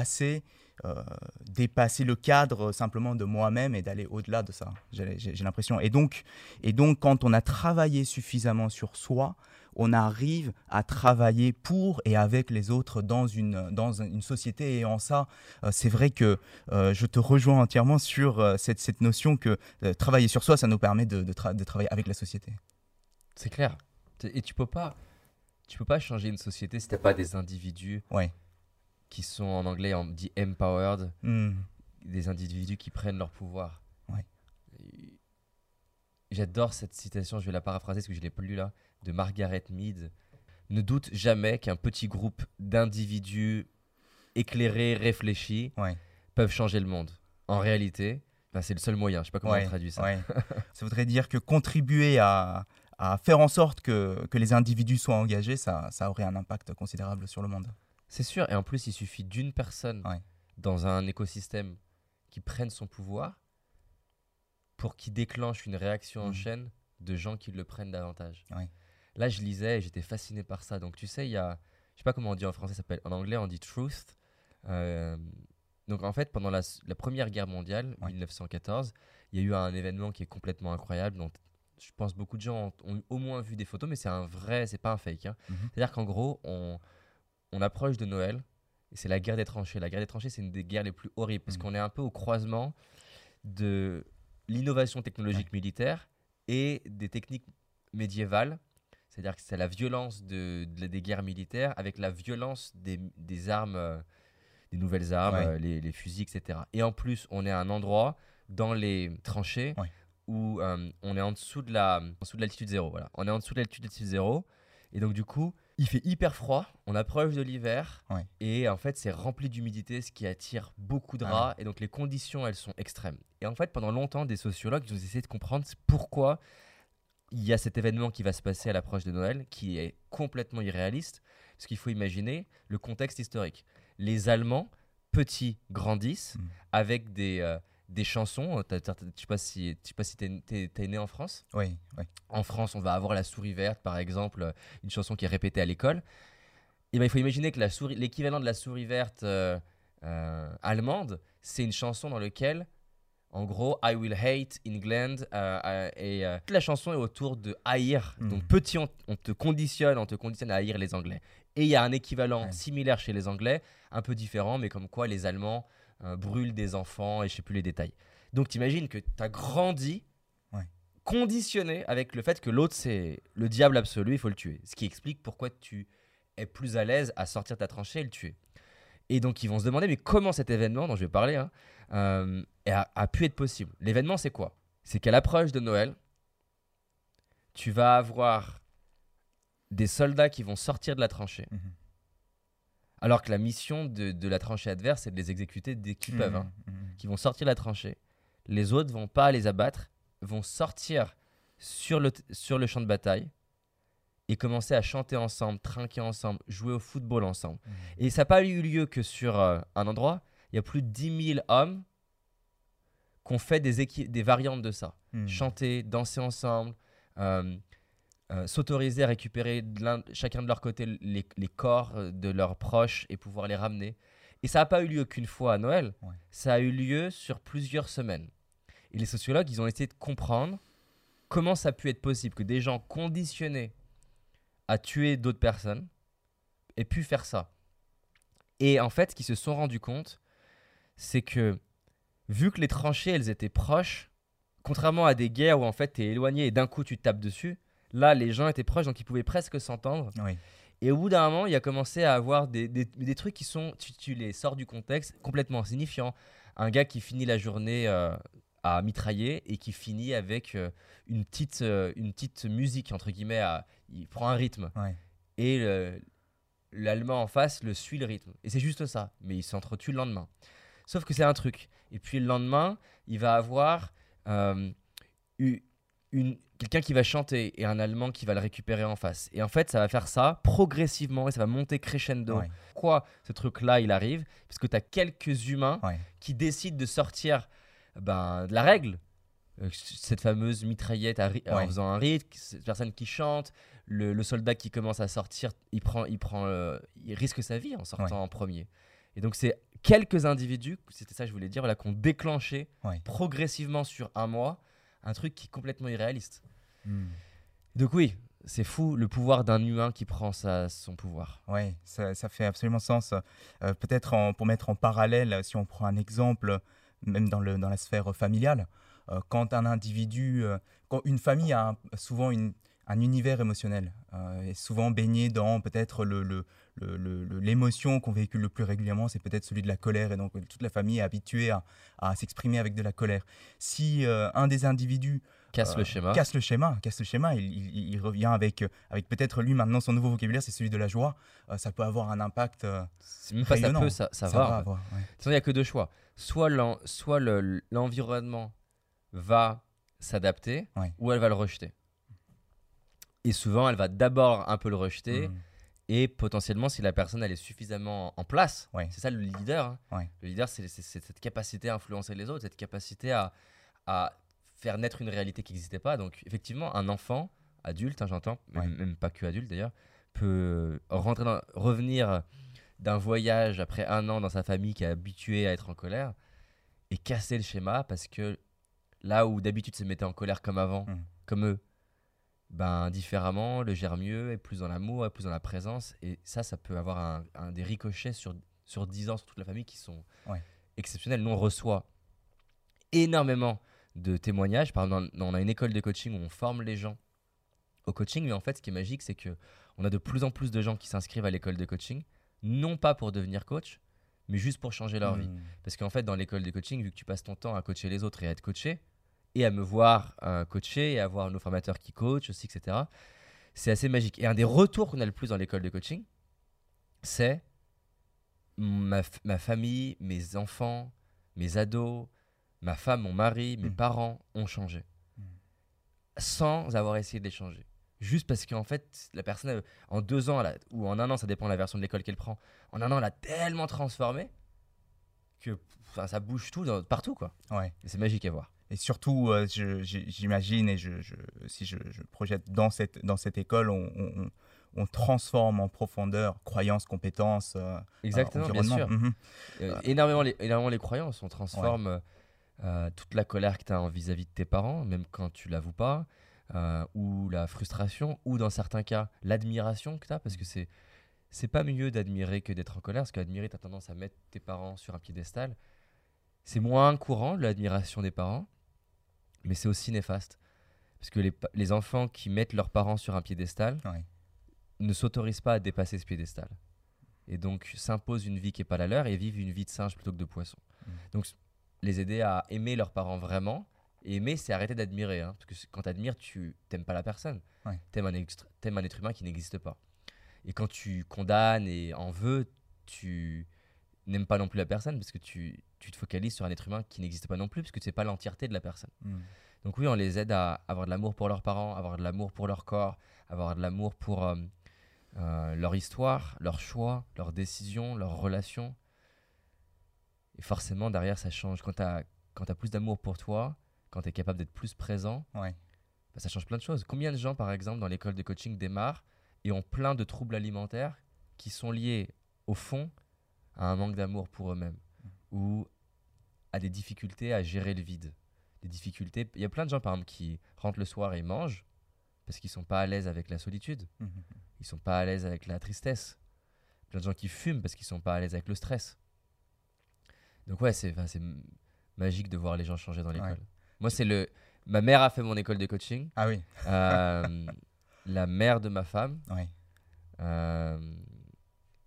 dépasser, euh, dépasser le cadre simplement de moi-même et d'aller au-delà de ça. J'ai l'impression. Et donc, et donc, quand on a travaillé suffisamment sur soi, on arrive à travailler pour et avec les autres dans une, dans une société. Et en ça, euh, c'est vrai que euh, je te rejoins entièrement sur euh, cette, cette notion que travailler sur soi, ça nous permet de, de tra- de travailler avec la société. C'est clair. Et tu peux pas, tu peux pas changer une société si t'as pas des individus Ouais. Qui sont en anglais on dit empowered, Hmm. des individus qui prennent leur pouvoir. Ouais. J'adore cette citation, je vais la paraphraser parce que je l'ai pas lu là, de Margaret Mead. Ne doute jamais qu'un petit groupe d'individus éclairés, réfléchis, Ouais. peuvent changer le monde. En réalité, c'est le seul moyen. Je sais pas comment Ouais, on traduit ça. ça voudrait dire que contribuer à, à faire en sorte que, que les individus soient engagés, ça, ça aurait un impact considérable sur le monde. C'est sûr. Et en plus, il suffit d'une personne Ouais. dans un écosystème qui prenne son pouvoir pour qu'il déclenche une réaction en Mhm. chaîne de gens qui le prennent davantage. Ouais. Là, je lisais et j'étais fasciné par ça. Donc, tu sais, il y a, je sais pas comment on dit en français, ça s'appelle, en anglais, on dit truth. Euh, donc, en fait, pendant la, la Première Guerre mondiale, Ouais. 1914, il y a eu un événement qui est complètement incroyable. Donc, je pense beaucoup de gens ont, ont au moins vu des photos, mais c'est un vrai, c'est pas un fake. hein. Mhm. C'est-à-dire qu'en gros, on, on approche de Noël et c'est la guerre des tranchées. La guerre des tranchées, c'est une des guerres les plus horribles parce Mhm. qu'on est un peu au croisement de l'innovation technologique militaire et des techniques médiévales. C'est-à-dire que c'est la violence de, de- des guerres militaires avec la violence des, des armes, euh, des nouvelles armes, Ouais. euh, les, les fusils, etc. Et en plus, on est à un endroit dans les tranchées Ouais. où euh, on est en dessous de la, en dessous de l'altitude zéro. Voilà. On est en dessous de l'altitude zéro. Et donc, du coup, il fait hyper froid. On approche de l'hiver. Ouais. Et en fait, c'est rempli d'humidité, ce qui attire beaucoup de Ah rats. Et donc, les conditions, elles sont extrêmes. Et en fait, pendant longtemps, des sociologues ont essayé de comprendre pourquoi il y a cet événement qui va se passer à l'approche de Noël, qui est complètement irréaliste. Parce qu'il faut imaginer le contexte historique. Les Allemands, petits, grandissent Mm. avec des, euh, des chansons. Je ne sais pas si tu si t'es né en France. Oui, oui. En France, on va avoir la souris verte, par exemple, euh, une chanson qui est répétée à l'école. Et ben, il faut imaginer que l'équivalent de la souris verte euh, euh, allemande, c'est une chanson dans laquelle, en gros, I will hate England. euh, euh, et euh, toute la chanson est autour de haïr. Mhm. Donc, petit, on, on te conditionne, on te conditionne à haïr les Anglais. Et il y a un équivalent Ouais. similaire chez les Anglais, un peu différent, mais comme quoi les Allemands brûlent des enfants et je sais plus les détails. Donc, t'imagines que tu as grandi Ouais. conditionné avec le fait que l'autre c'est le diable absolu, il faut le tuer. Ce qui explique pourquoi tu es plus à l'aise à sortir ta tranchée et le tuer. Et donc ils vont se demander mais comment cet événement dont je vais parler hein, euh, a, a pu être possible? L'événement c'est quoi? C'est qu'à l'approche de Noël, tu vas avoir des soldats qui vont sortir de la tranchée. Mhm. Alors que la mission de, de la tranchée adverse c'est de les exécuter dès qu'ils peuvent. hein Mhm, mhm. qui vont sortir de la tranchée. Les autres vont pas les abattre, vont sortir sur le, sur le champ de bataille et commencer à chanter ensemble, trinquer ensemble, jouer au football ensemble. Mhm. Et ça n'a pas eu lieu que sur euh, un endroit. Il y a plus de 10 000 hommes qui ont fait des, des variantes de ça. Mhm. Chanter, danser ensemble, euh, euh, s'autoriser à récupérer de chacun de leur côté les, les corps euh, de leurs proches et pouvoir les ramener. Et ça n'a pas eu lieu qu'une fois à Noël, Ouais. ça a eu lieu sur plusieurs semaines. Et les sociologues, ils ont essayé de comprendre comment ça a pu être possible que des gens conditionnés à tuer d'autres personnes aient pu faire ça. Et en fait, ce qu'ils se sont rendus compte, c'est que vu que les tranchées, elles étaient proches, contrairement à des guerres où en fait tu es éloigné et d'un coup tu te tapes dessus, là les gens étaient proches donc ils pouvaient presque s'entendre. Oui. Et au bout d'un moment, il a commencé à avoir des, des- des trucs qui sont, tu, tu les sors du contexte, complètement insignifiants. Un gars qui finit la journée euh, à mitrailler et qui finit avec euh, une, petite, euh, une petite musique, entre guillemets, à- il prend un rythme. Ouais. Et le- l'allemand en face le suit le rythme. Et c'est juste ça. Mais il s'entretue le lendemain. Sauf que c'est un truc. Et puis le lendemain, il va avoir une, quelqu'un qui va chanter et un Allemand qui va le récupérer en face. Et en fait, ça va faire ça progressivement et ça va monter crescendo. Ouais. Pourquoi ce truc-là, il arrive? Parce que tu as quelques humains Ouais. qui décident de sortir ben, de la règle. Euh, Cette fameuse mitraillette à en faisant un rythme, cette personne qui chante, le, le soldat qui commence à sortir, il, prend, il, prend, euh, il risque sa vie en sortant en premier. Et donc, c'est quelques individus, c'était ça que je voulais dire, voilà, qui ont déclenché progressivement sur un mois un truc qui est complètement irréaliste. Hmm. Donc, oui, c'est fou le pouvoir d'un humain qui prend sa, son pouvoir. Oui, ça, ça fait absolument sens. Euh, Peut-être pour mettre en parallèle, si on prend un exemple, même dans, le, dans la sphère familiale, euh, quand un individu, euh, quand une famille a souvent une- un univers émotionnel, euh, est souvent baigné dans peut-être le, le- le- le- le- l'émotion qu'on véhicule le plus régulièrement, c'est peut-être celui de la colère, et donc euh, toute la famille est habituée à, à s'exprimer avec de la colère. Si euh, un des individus Casse euh, le schéma. Casse le schéma, casse le schéma. Il, il- il revient avec, euh, avec peut-être lui maintenant son nouveau vocabulaire, c'est celui de la joie. Euh, ça peut avoir un impact. euh, même pas ça peut, ça, ça, va. ouais. Il n'y a que deux choix. Soit l'en- soit le- l'environnement va s'adapter, Ouais. ou elle va le rejeter. Et souvent, elle va d'abord un peu le rejeter, Mm. et potentiellement, si la personne elle est suffisamment en place, Ouais. c'est ça le leader. hein. Ouais. Le leader, c'est cette capacité à influencer les autres, cette capacité à, à faire naître une réalité qui n'existait pas. Donc, effectivement, un enfant, adulte, hein, j'entends, même, Ouais. même pas que adulte d'ailleurs, peut rentrer dans, revenir d'un voyage après un an dans sa famille qui est habitué à être en colère et casser le schéma parce que là où d'habitude se mettait en colère comme avant, Mm. comme eux, ben différemment, le gère mieux, est plus dans l'amour, est plus dans la présence. Et ça, ça peut avoir un, un des ricochets sur, sur 10 ans sur toute la famille qui sont Ouais. exceptionnels. Nous, on reçoit énormément de témoignages. Par exemple, on a une école de coaching où on forme les gens au coaching. Mais en fait, ce qui est magique, c'est que on a de plus en plus de gens qui s'inscrivent à l'école de coaching, non pas pour devenir coach, mais juste pour changer leur vie. Mm. Parce qu'en fait, dans l'école de coaching, vu que tu passes ton temps à coacher les autres et à être coaché, et à me voir euh, coacher, et à voir nos formateurs qui coachent aussi, etc., c'est assez magique. Et un des retours qu'on a le plus dans l'école de coaching, c'est ma, famille, mes enfants, mes ados, ma femme, mon mari, mes Mm. parents ont changé. Mm. Sans avoir essayé de les changer. Juste parce qu'en fait, la personne, euh, en deux ans, elle a- ou en un an, ça dépend de la version de l'école qu'elle prend, en un an, elle a tellement transformé que ça bouge tout dans- partout. quoi. Ouais. C'est magique à voir. Et surtout, euh, j'imagine, et je, je- si je, je projette dans cette, dans cette école, on, on- on transforme en profondeur croyances, compétences, euh, Exactement, bien sûr. Mhm. Euh, énormément, les, énormément les croyances. On transforme euh, toute la colère que tu as vis-à-vis de tes parents, même quand tu l'avoues pas, ou la frustration, ou dans certains cas, l'admiration que tu as, parce que c'est. C'est pas mieux d'admirer que d'être en colère, parce qu'admirer, tu as tendance à mettre tes parents sur un piédestal. C'est moins courant, l'admiration des parents, mais c'est aussi néfaste. Parce que les, enfants qui mettent leurs parents sur un piédestal Ouais. ne s'autorisent pas à dépasser ce piédestal. Et donc s'imposent une vie qui n'est pas la leur et vivent une vie de singe plutôt que de poisson. Mm. Donc les aider à aimer leurs parents vraiment. Et aimer, c'est arrêter d'admirer. hein, parce que quand tu admires, tu n'aimes pas la personne. Ouais. Tu aimes t'aimes un être humain qui n'existe pas. Et quand tu condamnes et en veux, tu n'aimes pas non plus la personne parce que tu, tu te focalises sur un être humain qui n'existe pas non plus parce que tu sais pas l'entièreté de la personne. Mm. Donc oui, on les aide à avoir de l'amour pour leurs parents, avoir de l'amour pour leur corps, avoir de l'amour pour euh, euh, leur histoire, leurs choix, leurs décisions, leurs relations. Et forcément, derrière, ça change. Quand tu as, plus d'amour pour toi, quand tu es capable d'être plus présent, Ouais. bah, ça change plein de choses. Combien de gens, par exemple, dans l'école de coaching démarrent et ont plein de troubles alimentaires qui sont liés, au fond, à un manque d'amour pour eux-mêmes ou à des difficultés à gérer le vide des difficultés. Il y a plein de gens, par exemple, qui rentrent le soir et mangent parce qu'ils sont pas à l'aise avec la solitude. Mhm. Ils sont pas à l'aise avec la tristesse. Plein de gens qui fument parce qu'ils sont pas à l'aise avec le stress. Donc ouais, c'est magique de voir les gens changer dans l'école. Moi, c'est le. Ma mère a fait mon école de coaching. Ah oui, Euh, la mère de ma femme. oui. Euh,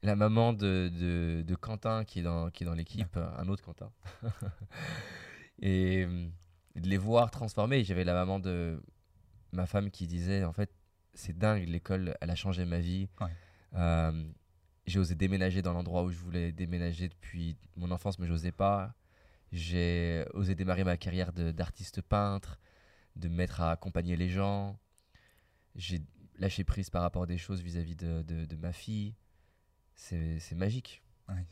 la maman de, de, de Quentin qui est dans, qui est dans l'équipe, un autre Quentin. et euh, de les voir transformer. J'avais la maman de ma femme qui disait en fait, c'est dingue, l'école, elle a changé ma vie. Ouais. Euh, j'ai osé déménager dans l'endroit où je voulais déménager depuis mon enfance, mais j'osais pas. J'ai osé démarrer ma carrière d'artiste peintre, de me mettre à accompagner les gens. J'ai lâché prise par rapport à des choses vis-à-vis de, de- de ma fille. C'est magique. Ouais,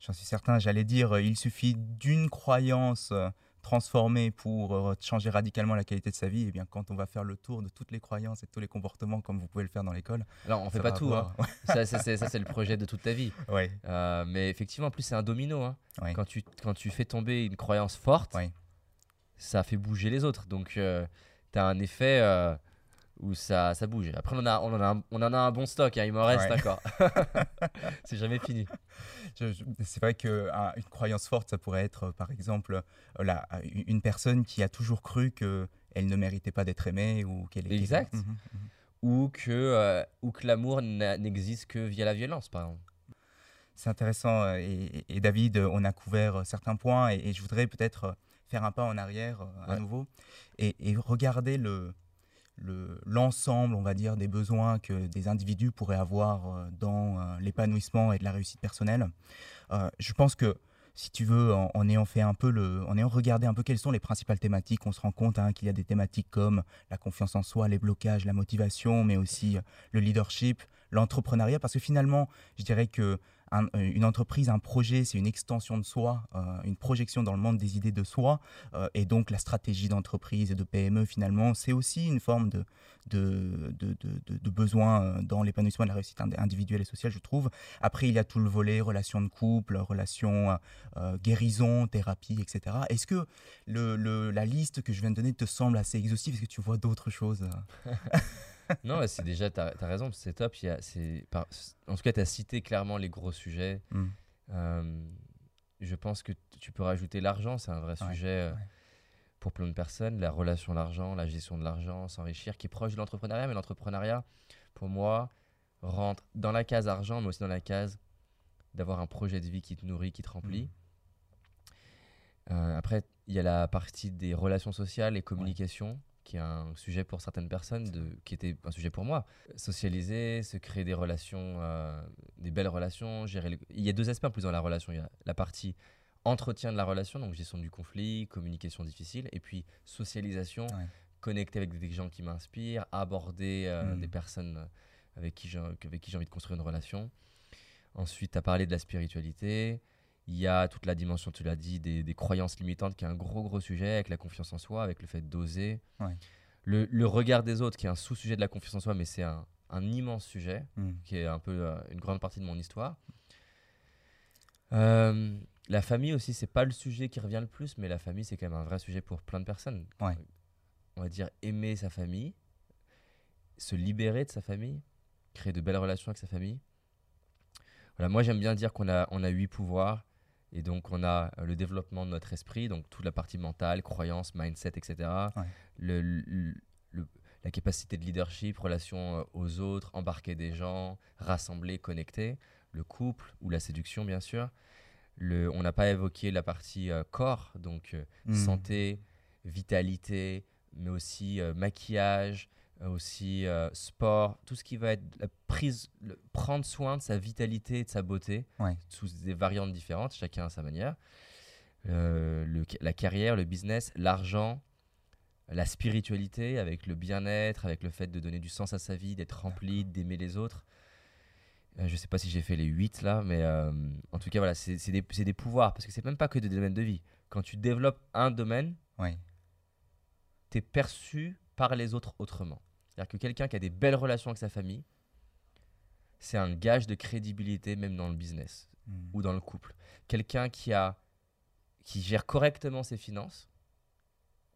J'en suis certain. J'allais dire, euh, il suffit d'une croyance euh, transformée pour euh, changer radicalement la qualité de sa vie. Et bien, quand on va faire le tour de toutes les croyances et de tous les comportements, comme vous pouvez le faire dans l'école, Alors, on fait pas tout. hein. Ça, ça, c'est le projet de toute ta vie. Ouais, Euh, mais effectivement, en plus, c'est un domino. hein. ouais. Quand, tu, quand tu fais tomber une croyance forte, ça fait bouger les autres. Donc, tu as un effet euh, où ça, ça bouge. Après, on en a, on en a, un, on en a un bon stock. hein, il m'en reste Ouais. encore. c'est jamais fini. C'est vrai qu'une croyance forte, ça pourrait être, par exemple, euh, la- une personne qui a toujours cru qu'elle ne méritait pas d'être aimée ou qu'elle était... Exact. Mhm, mhm. Ou que, euh, ou que l'amour n'existe que via la violence, par exemple. C'est intéressant. euh, Et, et David, on a couvert certains points et, et je voudrais peut-être faire un pas en arrière à Ouais. nouveau et, et regarder le le- l'ensemble, on va dire, des besoins que des individus pourraient avoir euh, dans euh, l'épanouissement et de la réussite personnelle. Euh, je pense que si tu veux, en, ayant fait un peu en ayant regardé un peu quelles sont les principales thématiques, on se rend compte hein, qu'il y a des thématiques comme la confiance en soi, les blocages, la motivation, mais aussi le leadership, l'entrepreneuriat, parce que finalement, je dirais que euh, une entreprise, un projet, c'est une extension de soi, euh, une projection dans le monde des idées de soi, euh, et donc la stratégie d'entreprise et de PME, finalement, c'est aussi une forme de, de, de, de- besoin dans l'épanouissement de la réussite ind- individuelle et sociale, je trouve. Après, il y a tout le volet relations de couple, relations guérison, thérapie, etc. Est-ce que la liste que je viens de donner te semble assez exhaustive? Est-ce que tu vois d'autres choses? non, c'est déjà, tu as, raison, c'est top. y a- c'est par- en tout cas, tu as cité clairement les gros sujets. Hmm. Euh, je pense que tu peux rajouter l'argent, c'est un vrai Ouais, sujet euh, ouais. pour plein de personnes. La relation à l'argent, la gestion de l'argent, s'enrichir, qui est proche de l'entrepreneuriat. Mais l'entrepreneuriat, pour moi, rentre dans la case argent, mais aussi dans la case d'avoir un projet de vie qui te nourrit, qui te remplit. Euh, après, il y a la partie des relations sociales et communication, qui est un sujet pour certaines personnes, de, qui était un sujet pour moi. Socialiser, se créer des relations, euh, des belles relations, gérer les- Il y a deux aspects en plus dans la relation. Il y a la partie entretien de la relation, donc gestion du conflit, communication difficile, et puis socialisation, Ouais. connecter avec des gens qui m'inspirent, aborder euh, Mm. des personnes avec qui j'ai avec qui j'ai envie de construire une relation. Ensuite, tu as parlé de la spiritualité. Il y a toute la dimension, tu l'as dit, des, des croyances limitantes, qui est un gros, gros sujet, avec la confiance en soi, avec le fait d'oser. Ouais. Le, le regard des autres, qui est un sous-sujet de la confiance en soi, mais c'est un, un immense sujet, Hmm. qui est un peu euh, une grande partie de mon histoire. Euh, la famille aussi, c'est pas le sujet qui revient le plus, mais la famille, c'est quand même un vrai sujet pour plein de personnes. Ouais. On va dire aimer sa famille, se libérer de sa famille, créer de belles relations avec sa famille. Voilà, moi j'aime bien dire qu'on a, on a huit pouvoirs, et donc on a euh, le développement de notre esprit, donc toute la partie mentale, croyance, mindset, etc. Ouais. Le, le- le- la capacité de leadership, relation euh, aux autres, embarquer des gens, rassembler, connecter, le couple ou la séduction bien sûr. Le, on n'a pas évoqué la partie euh, corps, donc euh, Mm. santé, vitalité, mais aussi euh, maquillage, aussi euh, sport, tout ce qui va être la prise, le- prendre soin de sa vitalité et de sa beauté Ouais. sous des variantes différentes, chacun à sa manière. Euh, le- la carrière, le business, l'argent, la spiritualité avec le bien-être, avec le fait de donner du sens à sa vie, d'être rempli, d'aimer les autres. Euh, je sais pas si j'ai fait les 8 là, mais euh, en tout cas, voilà, c'est des, des pouvoirs, parce que c'est même pas que des domaines de vie. Quand tu développes un domaine, Ouais. tu es perçu par les autres autrement. C'est-à-dire que quelqu'un qui a des belles relations avec sa famille, c'est un gage de crédibilité même dans le business Hmm. ou dans le couple. Quelqu'un qui a qui gère correctement ses finances,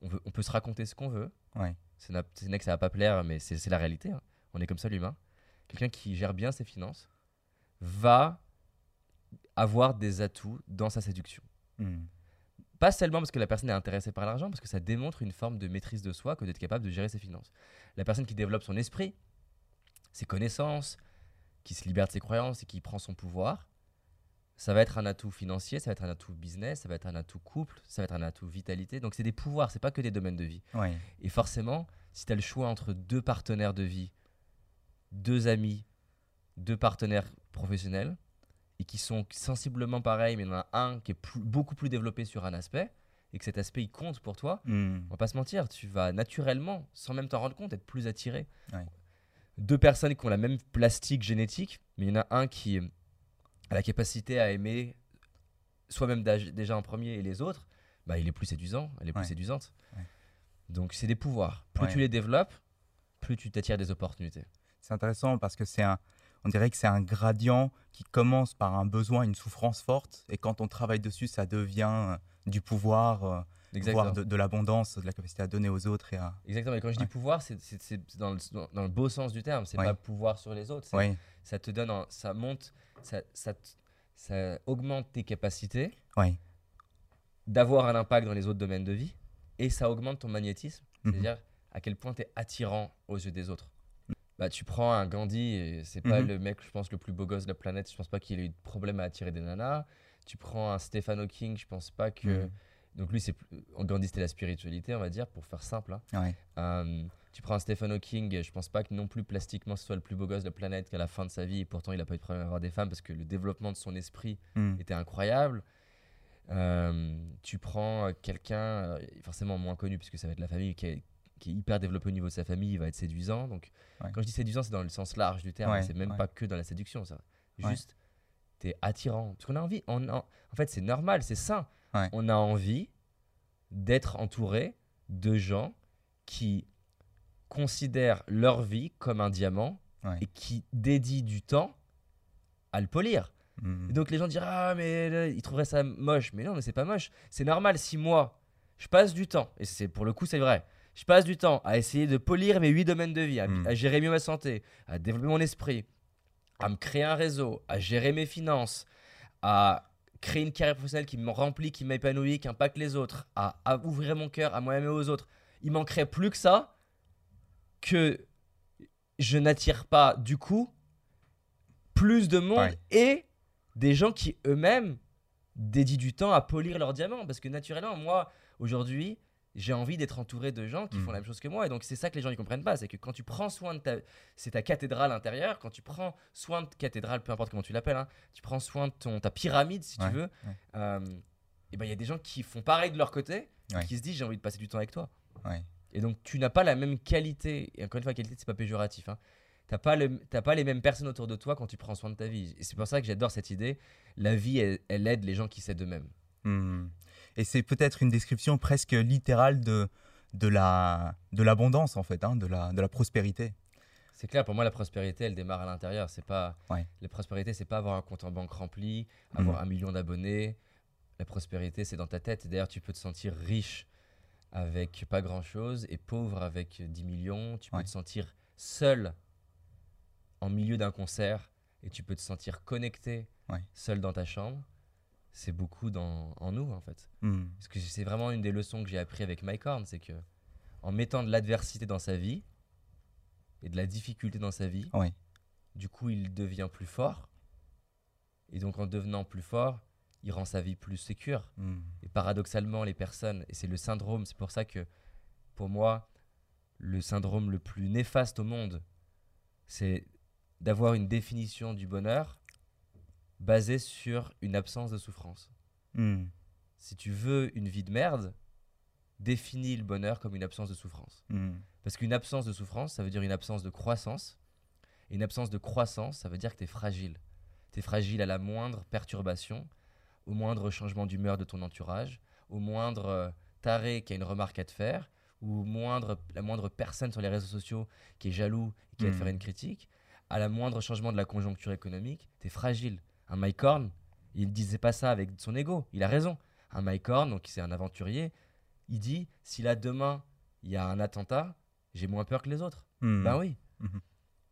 on, veut, on peut se raconter ce qu'on veut. Ouais. C'est que ça va pas plaire, mais c'est c'est la réalité. hein. On est comme ça, l'humain. Quelqu'un qui gère bien ses finances va avoir des atouts dans sa séduction. Hmm. Pas seulement parce que la personne est intéressée par l'argent, parce que ça démontre une forme de maîtrise de soi que d'être capable de gérer ses finances. La personne qui développe son esprit, ses connaissances, qui se libère de ses croyances et qui prend son pouvoir, ça va être un atout financier, ça va être un atout business, ça va être un atout couple, ça va être un atout vitalité. Donc c'est des pouvoirs, c'est pas que des domaines de vie. Et forcément, si tu as le choix entre deux partenaires de vie, deux amis, deux partenaires professionnels, et qui sont sensiblement pareils, mais il y en a un qui est plus- beaucoup plus développé sur un aspect, et que cet aspect il compte pour toi, Hmm. on va pas se mentir, tu vas naturellement, sans même t'en rendre compte, être plus attiré. Ouais. Deux personnes qui ont la même plastique génétique, mais il y en a un qui a la capacité à aimer soi-même déjà en premier et les autres, bah, il est plus séduisant, elle est plus Ouais. séduisante. Ouais. Donc c'est des pouvoirs. Plus tu les développes, plus tu t'attires des opportunités. C'est intéressant parce que c'est un, on dirait que c'est un gradient qui commence par un besoin, une souffrance forte, et quand on travaille dessus, ça devient euh, du pouvoir, euh, Exactement. voire de, de l'abondance, de la capacité à donner aux autres et à. Exactement. Et quand je dis pouvoir, c'est dans, le, dans- dans le beau sens du terme. C'est Ouais. pas pouvoir sur les autres. Ouais, Ça te donne, un- ça monte, ça, ça, te- ça augmente tes capacités d'avoir un impact dans les autres domaines de vie et ça augmente ton magnétisme, Mhm. c'est-à-dire à quel point tu es attirant aux yeux des autres. Bah, tu prends un Gandhi, et c'est pas Mhm. le mec, je pense, le plus beau gosse de la planète. Je pense pas qu'il ait eu de problème à attirer des nanas. Tu prends un Stephen Hawking, je pense pas que. Mhm. Donc lui, c'est plus- Gandhi, c'était la spiritualité, on va dire, pour faire simple. hein. ouais, Euh, tu prends un Stephen Hawking, je pense pas que non plus plastiquement ce soit le plus beau gosse de la planète qu'à la fin de sa vie, et pourtant il a pas eu de problème à avoir des femmes parce que le développement de son esprit Hmm. était incroyable. Euh, tu prends euh, quelqu'un, alors, forcément moins connu puisque ça va être la famille, qui est, qui est hyper développé au niveau de sa famille, il va être séduisant. Donc, Ouais. quand je dis séduisant, c'est dans le sens large du terme, Ouais, c'est même ouais. pas que dans la séduction, ça. Juste, t'es attirant. Parce qu'on a envie, on, en en fait, c'est normal, c'est sain. On a envie d'être entouré de gens qui considèrent leur vie comme un diamant et qui dédient du temps à le polir. Et donc les gens diront ah mais là, ils trouveraient ça moche, mais non mais c'est pas moche. C'est normal si moi je passe du temps et c'est pour le coup c'est vrai. Je passe du temps à essayer de polir mes huit domaines de vie, à, Mm. à gérer mieux ma santé, à développer mon esprit, à me créer un réseau, à gérer mes finances, à créer une carrière professionnelle qui me remplit, qui m'épanouit, qui impacte les autres, à, à ouvrir mon cœur à moi-même et aux autres. Il manquerait plus que ça que je n'attire pas du coup plus de monde Ouais. et des gens qui eux-mêmes dédient du temps à polir leurs diamants. Parce que naturellement, moi, aujourd'hui, j'ai envie d'être entouré de gens qui font la même chose que moi. Et donc, c'est ça que les gens ne comprennent pas. C'est que quand tu prends soin de ta. C'est ta cathédrale intérieure. Quand tu prends soin de cathédrale, peu importe comment tu l'appelles, hein, tu prends soin de ton, ta pyramide, si Ouais, tu veux. ouais. et ben il y a des gens qui font pareil de leur côté, Ouais. qui se disent j'ai envie de passer du temps avec toi. Et donc, tu n'as pas la même qualité. Et encore une fois, qualité, c'est pas péjoratif. Hein. Tu n'as pas, le- t'as pas les mêmes personnes autour de toi quand tu prends soin de ta vie. Et c'est pour ça que j'adore cette idée. La vie, elle, elle aide les gens qui s'aident eux-mêmes. Hmm. Et c'est peut-être une description presque littérale de, de la de l'abondance en fait, hein, de la de la prospérité. C'est clair, pour moi, la prospérité, elle démarre à l'intérieur. C'est pas Ouais. La prospérité, c'est pas avoir un compte en banque rempli, avoir Mhm. un million d'abonnés. La prospérité, c'est dans ta tête. D'ailleurs, tu peux te sentir riche avec pas grand-chose et pauvre avec 10 millions. Tu peux Ouais. te sentir seul en milieu d'un concert et tu peux te sentir connecté Ouais. seul dans ta chambre. C'est beaucoup dans, en nous, en fait. Hmm. Parce que c'est vraiment une des leçons que j'ai appris avec Mike Horn, c'est que en mettant de l'adversité dans sa vie et de la difficulté dans sa vie, du coup, il devient plus fort. Et donc, en devenant plus fort, il rend sa vie plus sécure. Hmm. Et paradoxalement, les personnes, et c'est le syndrome, c'est pour ça que, pour moi, le syndrome le plus néfaste au monde, c'est d'avoir une définition du bonheur basée sur une absence de souffrance. Hmm. Si tu veux une vie de merde, définis le bonheur comme une absence de souffrance. Hmm. Parce qu'une absence de souffrance, ça veut dire une absence de croissance. Et une absence de croissance, ça veut dire que tu es fragile. Tu es fragile à la moindre perturbation, au moindre changement d'humeur de ton entourage, au moindre euh, taré qui a une remarque à te faire, ou moindre, la moindre personne sur les réseaux sociaux qui est jaloux et qui va te Mhm. faire une critique, à la moindre changement de la conjoncture économique, tu es fragile. Un Mike Horn, il disait pas ça avec son ego, il a raison. Un Mike Horn, donc c'est un aventurier, Il dit si là demain il y a un attentat, j'ai moins peur que les autres. Hmm. Ben oui. Mhm.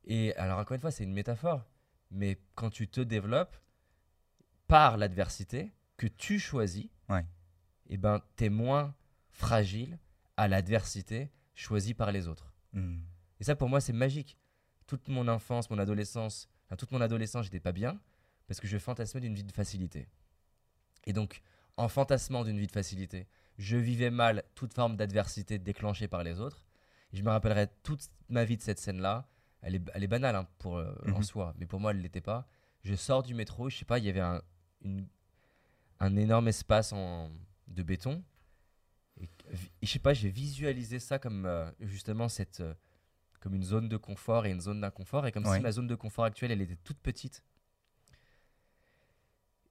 Et alors, encore une fois, c'est une métaphore. Mais quand tu te développes par l'adversité que tu choisis, Ouais. et ben, tu es moins fragile à l'adversité choisie par les autres. Hmm. Et ça, pour moi, c'est magique. Toute mon enfance, mon adolescence, enfin, toute mon adolescence, j'étais pas bien parce que je fantasmais d'une vie de facilité. Et donc, en fantasmant d'une vie de facilité, je vivais mal toute forme d'adversité déclenchée par les autres. Et je me rappellerai toute ma vie de cette scène-là. Elle est, elle est banale hein, pour, euh, en Mhm. soi, mais pour moi, elle ne l'était pas. Je sors du métro, je sais pas, il y avait un, une- un énorme espace en, de béton. Et, et je sais pas, j'ai visualisé ça comme euh, justement cette, euh, comme une zone de confort et une zone d'inconfort. Et comme Ouais. si ma zone de confort actuelle, elle était toute petite.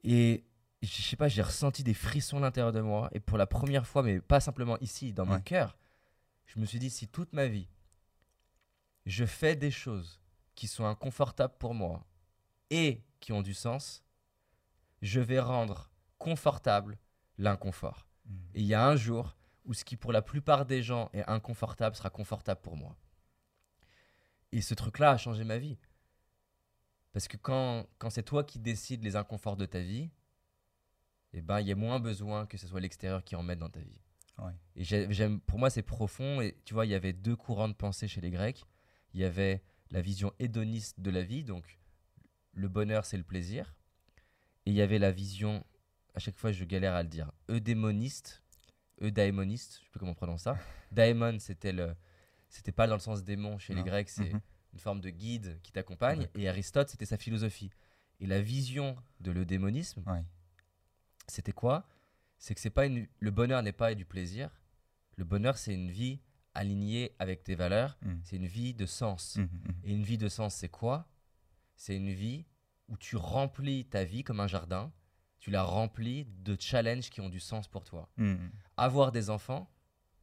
Et je sais pas, j'ai ressenti des frissons à l'intérieur de moi. Et pour la première fois, mais pas simplement ici, dans mon cœur, je me suis dit, si toute ma vie, je fais des choses qui sont inconfortables pour moi et qui ont du sens, je vais rendre confortable l'inconfort. Hmm. Et il y a un jour où ce qui pour la plupart des gens est inconfortable sera confortable pour moi. Et ce truc-là a changé ma vie. Parce que quand, quand c'est toi qui décides les inconforts de ta vie, eh ben, il y a moins besoin que ce soit l'extérieur qui en mette dans ta vie. Ouais. Et j'ai- j'aime, pour moi, c'est profond. Et tu vois, il y avait deux courants de pensée chez les Grecs. Il y avait la vision hédoniste de la vie, donc le bonheur, c'est le plaisir. Et il y avait la vision, à chaque fois, je galère à le dire, eudémoniste, eudaémoniste, je sais plus comment on prononce ça. Daemon, c'était le, c'était pas dans le sens démon chez les. Grecs, c'est Mhm. Une forme de guide qui t'accompagne. Et Aristote, c'était sa philosophie. Et la vision de l'eudémonisme, Ouais. c'était quoi? C'est que c'est pas une... le bonheur n'est pas du plaisir. Le bonheur, c'est une vie alignée avec tes valeurs. Hmm. C'est une vie de sens. Mhm, mhm. Et une vie de sens, c'est quoi? C'est une vie où tu remplis ta vie comme un jardin. Tu la remplis de challenges qui ont du sens pour toi. Avoir des enfants,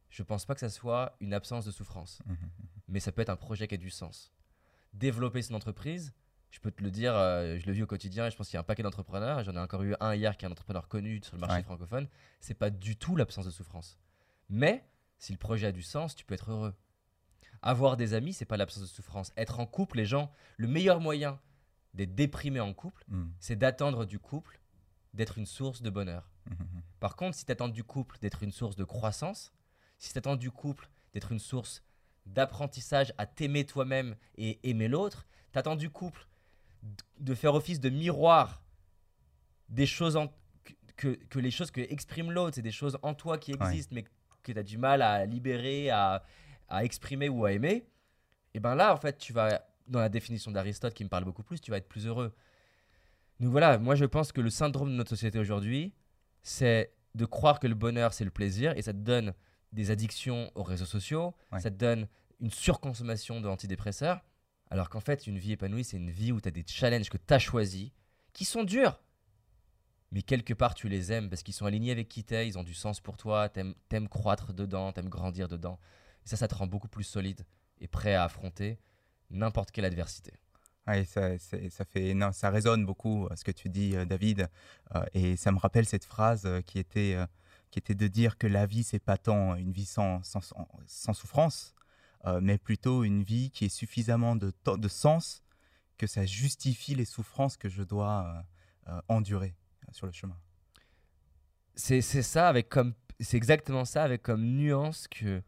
je pense pas que ça soit une absence de souffrance. Mais ça peut être un projet qui a du sens. Développer son entreprise, je peux te le dire, euh, je le vis au quotidien et je pense qu'il y a un paquet d'entrepreneurs. et J'en ai encore eu un hier qui est un entrepreneur connu sur le marché Ouais. francophone. C'est pas du tout l'absence de souffrance. Mais si le projet a du sens, tu peux être heureux. Avoir des amis, c'est pas l'absence de souffrance. Être en couple, les gens, le meilleur moyen d'être déprimé en couple, Hmm. c'est d'attendre du couple d'être une source de bonheur. Mhm, mhm. Par contre, si tu attends du couple d'être une source de croissance, si tu attends du couple d'être une source d'apprentissage à t'aimer toi-même et aimer l'autre, tu attends du couple de faire office de miroir des choses en- que, les choses que exprime l'autre, c'est des choses en toi qui Ouais. existent mais que tu as du mal à libérer, à, à exprimer ou à aimer, et ben là, en fait, tu vas, dans la définition d'Aristote qui me parle beaucoup plus, tu vas être plus heureux. Donc voilà, moi je pense que le syndrome de notre société aujourd'hui, c'est de croire que le bonheur c'est le plaisir et ça te donne des addictions aux réseaux sociaux, Ouais. ça te donne une surconsommation d'antidépresseurs, alors qu'en fait une vie épanouie c'est une vie où tu as des challenges que tu as choisis, qui sont durs, mais quelque part tu les aimes parce qu'ils sont alignés avec qui t'es, ils ont du sens pour toi, t'aimes aimes croître dedans, t'aimes grandir dedans. Et ça, ça te rend beaucoup plus solide et prêt à affronter n'importe quelle adversité. Ouais, ça, c'est- ça, fait, non, ça résonne beaucoup ce que tu dis, euh, David. Euh, et ça me rappelle cette phrase euh, qui, était, euh, qui était de dire que la vie, c'est pas tant une vie sans, sans, sans- sans souffrance, euh, mais plutôt une vie qui est suffisamment de, sens que ça justifie les souffrances que je dois euh, euh, endurer sur le chemin. C'est ça avec comme c'est exactement ça avec comme nuance que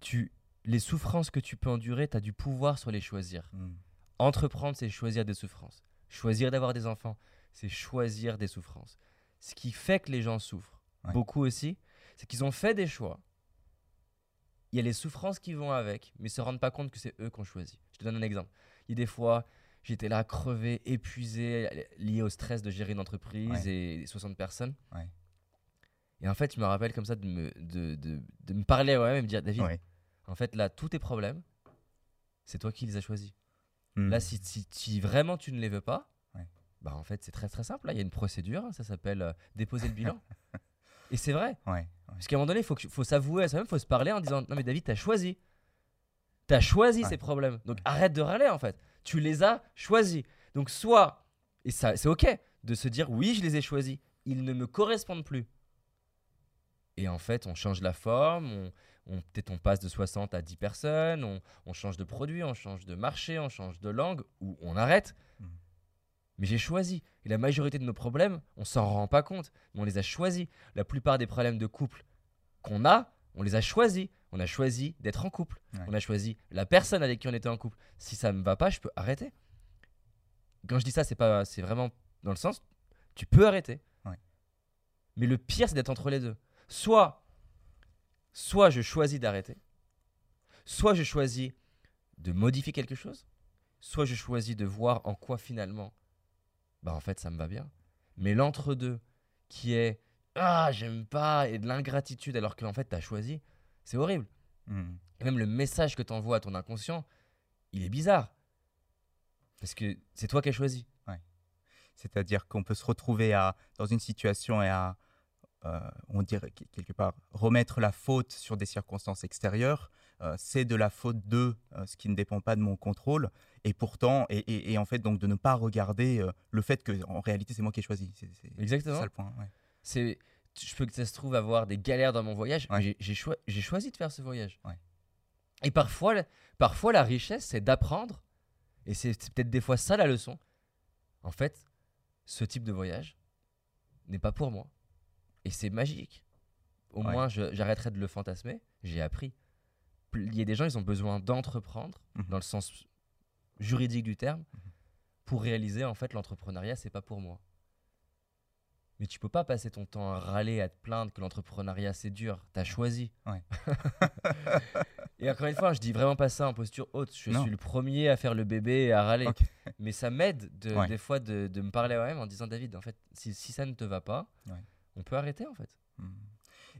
tu les souffrances que tu peux endurer, tu as du pouvoir sur les choisir. Mm. Entreprendre, c'est choisir des souffrances. Choisir d'avoir des enfants, c'est choisir des souffrances. Ce qui fait que les gens souffrent, Ouais. beaucoup aussi, c'est qu'ils ont fait des choix. Il y a les souffrances qui vont avec, mais ils se rendent pas compte que c'est eux qui ont choisi. Je te donne un exemple. Il y a des fois, j'étais là crevé, épuisé, lié au stress de gérer une entreprise Ouais. et 60 personnes. Ouais. Et en fait, je me rappelle comme ça de me, de, de, de me parler à moi-même et me dire, David, en fait, là, tous tes problèmes, c'est toi qui les as choisis. Mm. Là, si, si, si vraiment tu ne les veux pas, bah en fait, c'est très très simple. Là, il y a une procédure, hein, ça s'appelle euh, déposer le bilan. Et c'est vrai. Ouais, ouais. Parce qu'à un moment donné, il faut, faut s'avouer à soi-même, il faut se parler en disant Non, mais David, t'as choisi. T'as choisi Ouais. ces problèmes. Donc arrête de râler en fait. Tu les as choisis. Donc soit, et ça, c'est ok de se dire Oui, je les ai choisis. Ils ne me correspondent plus. Et en fait, on change la forme, on, on- peut-être on passe de 60 à 10 personnes, on, on change de produit, on change de marché, on change de langue, ou on arrête. Mhm. Mais j'ai choisi. Et la majorité de nos problèmes, on s'en rend pas compte, mais on les a choisis. La plupart des problèmes de couple qu'on a, on les a choisis. On a choisi d'être en couple. Ouais. On a choisi la personne avec qui on était en couple. Si ça me va pas, je peux arrêter. Quand je dis ça, c'est pas, c'est vraiment dans le sens, tu peux arrêter. Ouais. Mais le pire, c'est d'être entre les deux. Soit, soit je choisis d'arrêter, soit je choisis de modifier quelque chose, soit je choisis de voir en quoi finalement, bah en fait, ça me va bien. Mais l'entre-deux, qui est ah j'aime pas et de l'ingratitude alors qu'en fait t'as choisi, c'est horrible. Et même le message que tu envoies à ton inconscient, il est bizarre. Parce que c'est toi qui as choisi. C'est-à-dire qu'on peut se retrouver à, dans une situation et à, euh, on dirait que- quelque part, remettre la faute sur des circonstances extérieures. Euh, c'est de la faute de euh, ce qui ne dépend pas de mon contrôle. Et pourtant, et, et- et en fait, donc de ne pas regarder euh, le fait que, en réalité, c'est moi qui ai choisi. C'est Exactement. ça le point. ouais. C'est, je peux que ça se trouve avoir des galères dans mon voyage, Ouais. j'ai, choi- j'ai choisi de faire ce voyage. Ouais. Et parfois, la- parfois, la richesse, c'est d'apprendre, et c'est, peut-être des fois ça la leçon. En fait, ce type de voyage n'est pas pour moi. Et c'est magique. Au moins, j'arrêterai de le fantasmer. J'ai appris. Il y a des gens, ils ont besoin d'entreprendre, Mhm. dans le sens juridique du terme, pour réaliser en fait l'entrepreneuriat, c'est pas pour moi. Mais tu peux pas passer ton temps à râler, à te plaindre que l'entrepreneuriat c'est dur. T'as choisi. Ouais. et encore une fois, je dis vraiment pas ça en posture haute. Je Non. suis le premier à faire le bébé et à râler. Mais ça m'aide de, Ouais. des fois de, de me parler à moi-même en disant David, en fait, si, si ça ne te va pas, Ouais. on peut arrêter en fait. Mm.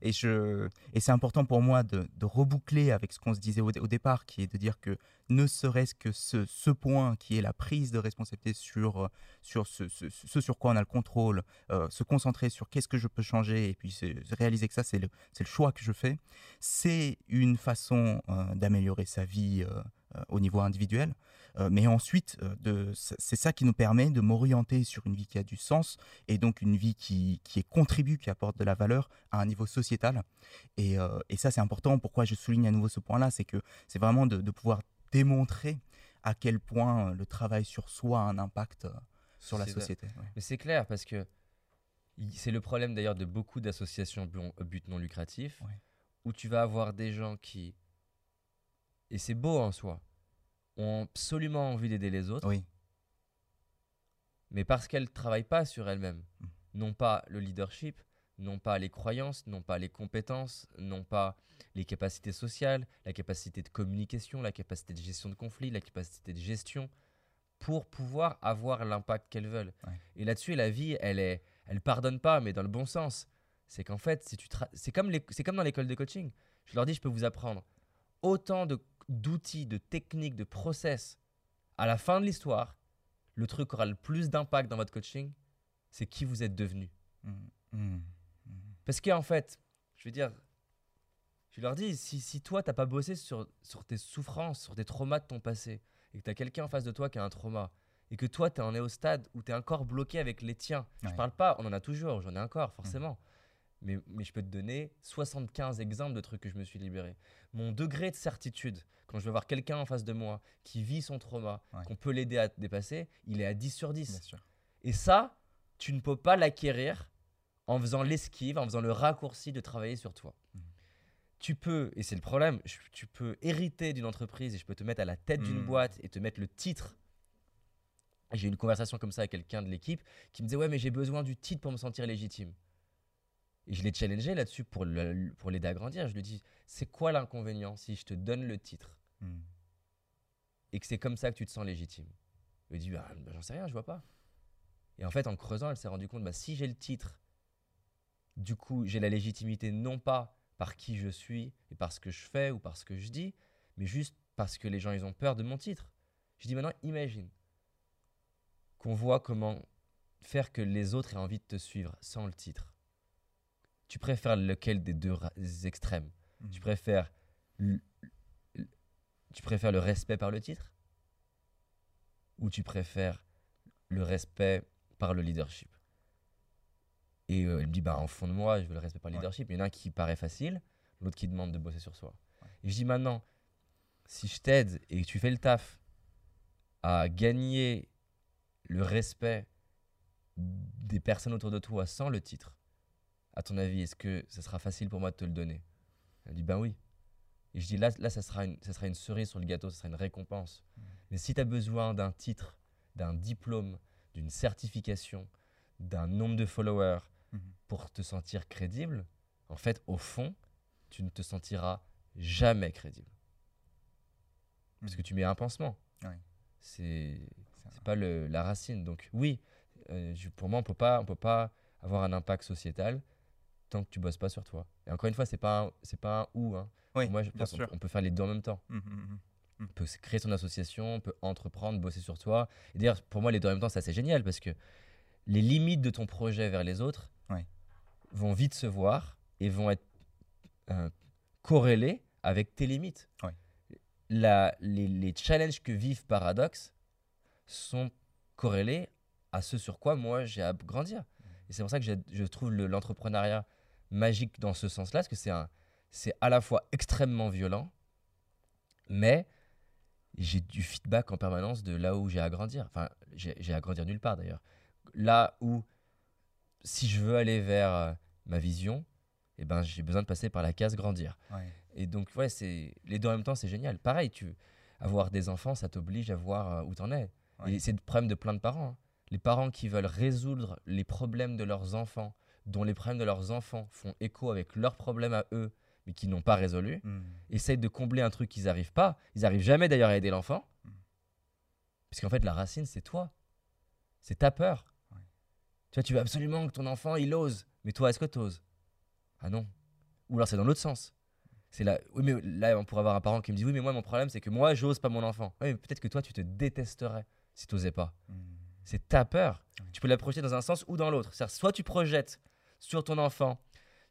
Et, je, et c'est important pour moi de, reboucler avec ce qu'on se disait au, départ, qui est de dire que ne serait-ce que ce, ce point qui est la prise de responsabilité sur, euh, sur ce, ce- sur quoi on a le contrôle, euh, se concentrer sur qu'est-ce que je peux changer et puis réaliser que ça, c'est le, le choix que je fais, c'est une façon euh, d'améliorer sa vie au niveau individuel. Euh, mais ensuite, euh, c'est ça qui nous permet de m'orienter sur une vie qui a du sens et donc une vie qui, qui est contribue, qui apporte de la valeur à un niveau sociétal. Et, euh, et ça, c'est important. Pourquoi je souligne à nouveau ce point-là C'est que c'est vraiment de, de pouvoir démontrer à quel point euh, le travail sur soi a un impact euh, sur la société. ouais. Mais c'est clair parce que c'est le problème d'ailleurs de beaucoup d'associations but non lucratif Ouais. où tu vas avoir des gens qui, et c'est beau en soi, ont absolument envie d'aider les autres, Oui, mais parce qu'elles ne travaillent pas sur elles-mêmes, Mm. non pas le leadership, non pas les croyances, non pas les compétences, non pas les capacités sociales, la capacité de communication, la capacité de gestion de conflits, la capacité de gestion, pour pouvoir avoir l'impact qu'elles veulent. Ouais. Et là-dessus, la vie, elle est, elle pardonne pas, mais dans le bon sens. C'est qu'en fait, si tu c'est comme, les- c'est comme dans l'école de coaching. Je leur dis, je peux vous apprendre autant de- d'outils, de techniques, de process. À la fin de l'histoire, le truc qui aura le plus d'impact dans votre coaching, c'est qui vous êtes devenu. Mm, mm, Parce qu'en fait, je veux dire, je leur dis, si, si toi, t'as pas bossé sur, sur tes souffrances, sur tes traumas de ton passé, et que tu as quelqu'un en face de toi qui a un trauma, et que toi, tu en es au stade où tu es encore bloqué avec les tiens, je Ouais. parle pas, on en a toujours, j'en ai encore, forcément. Mais, mais je peux te donner 75 exemples de trucs que je me suis libéré. Mon degré de certitude, quand je vais voir quelqu'un en face de moi qui vit son trauma, Ouais. qu'on peut l'aider à dépasser, il est à 10 sur 10. bien sûr. Et ça, tu ne peux pas l'acquérir en faisant l'esquive, en faisant le raccourci de travailler sur toi. Mhm. Tu peux, et c'est le problème, je- tu peux hériter d'une entreprise et je peux te mettre à la tête d'une Mhm. boîte et te mettre le titre. J'ai eu une conversation comme ça avec quelqu'un de l'équipe qui me disait Ouais, mais j'ai besoin du titre pour me sentir légitime. Et je l'ai challengé là-dessus pour l'aider à grandir. Je lui dis C'est quoi l'inconvénient si je te donne le titre Mm, et que c'est comme ça que tu te sens légitime? Elle dit, bah, bah, j'en sais rien, je vois pas. Et en fait, en creusant, elle s'est rendue compte, bah, si j'ai le titre, du coup, j'ai la légitimité non pas par qui je suis et par ce que je fais ou par ce que je dis, mais juste parce que les gens, ils ont peur de mon titre. Je dis maintenant, imagine qu'on voit comment faire que les autres aient envie de te suivre sans le titre. Tu préfères lequel des deux extrêmes? Mm. tu préfères tu préfères le respect par le titre? Ou tu préfères le respect par le leadership? Et euh, elle me dit, bah, en fond de moi, je veux le respect par le Ouais. leadership. Il y en a un qui paraît facile, l'autre qui demande de bosser sur soi. Et je dis maintenant, si je t'aide et que tu fais le taf à gagner le respect des personnes autour de toi sans le titre, à ton avis, est-ce que ça sera facile pour moi de te le donner? Elle dit, ben oui. Et je dis, là, là ça, sera une, ça sera une cerise sur le gâteau, ça sera une récompense. Mais si tu as besoin d'un titre, d'un diplôme, d'une certification, d'un nombre de followers Mhm. pour te sentir crédible, en fait, au fond, tu ne te sentiras jamais crédible. Parce Mhm. que tu mets un pansement. Ouais. C'est pas le, la racine. Donc oui, euh, je- pour moi, on peut pas, on peut pas avoir un impact sociétal tant que tu bosses pas sur toi. Et encore une fois, c'est pas, c'est pas un ou. Hein. Oui, moi, je pense qu'on sûr. on peut faire les deux en même temps. Mhm, mhm. On peut créer son association, on peut entreprendre, bosser sur toi. Et d'ailleurs, pour moi, les deux en même temps, c'est assez génial parce que les limites de ton projet vers les autres vont vite se voir et vont être euh, corrélées avec tes limites. Ouais. La- les, les challenges que vivent Paradox sont corrélés à ce sur quoi moi j'ai à grandir. Et c'est pour ça que je trouve le- l'entrepreneuriat magique dans ce sens-là, parce que c'est un- c'est à la fois extrêmement violent, mais j'ai du feedback en permanence de là où j'ai à grandir. Enfin, j'ai à grandir nulle part d'ailleurs. Là où, si je veux aller vers euh, ma vision, eh ben, j'ai besoin de passer par la case grandir. Ouais. Et donc, ouais, c'est les deux en même temps, c'est génial. Pareil, tu avoir des enfants, ça t'oblige à voir euh, où t'en es. Ouais. Et c'est le problème de plein de parents. hein. Les parents qui veulent résoudre les problèmes de leurs enfants, dont les problèmes de leurs enfants font écho avec leurs problèmes à eux, mais qui n'ont pas résolus, Mhm. essayent de combler un truc qu'ils n'arrivent pas. Ils n'arrivent jamais d'ailleurs à aider l'enfant. Mm. Parce qu'en fait, la racine, c'est toi. C'est ta peur. Ouais. Tu vois, tu veux absolument que ton enfant, il ose. Mais toi, est-ce que tu oses Ah non. Ou alors c'est dans l'autre sens. C'est là, oui, mais là, on pourrait avoir un parent qui me dit Oui, mais moi, mon problème, c'est que moi, j'ose pas mon enfant. Oui, mais peut-être que toi, tu te détesterais si tu n'osais pas. Mhm. C'est ta peur. Tu peux la projeter dans un sens ou dans l'autre. C'est-à-dire, soit tu projettes sur ton enfant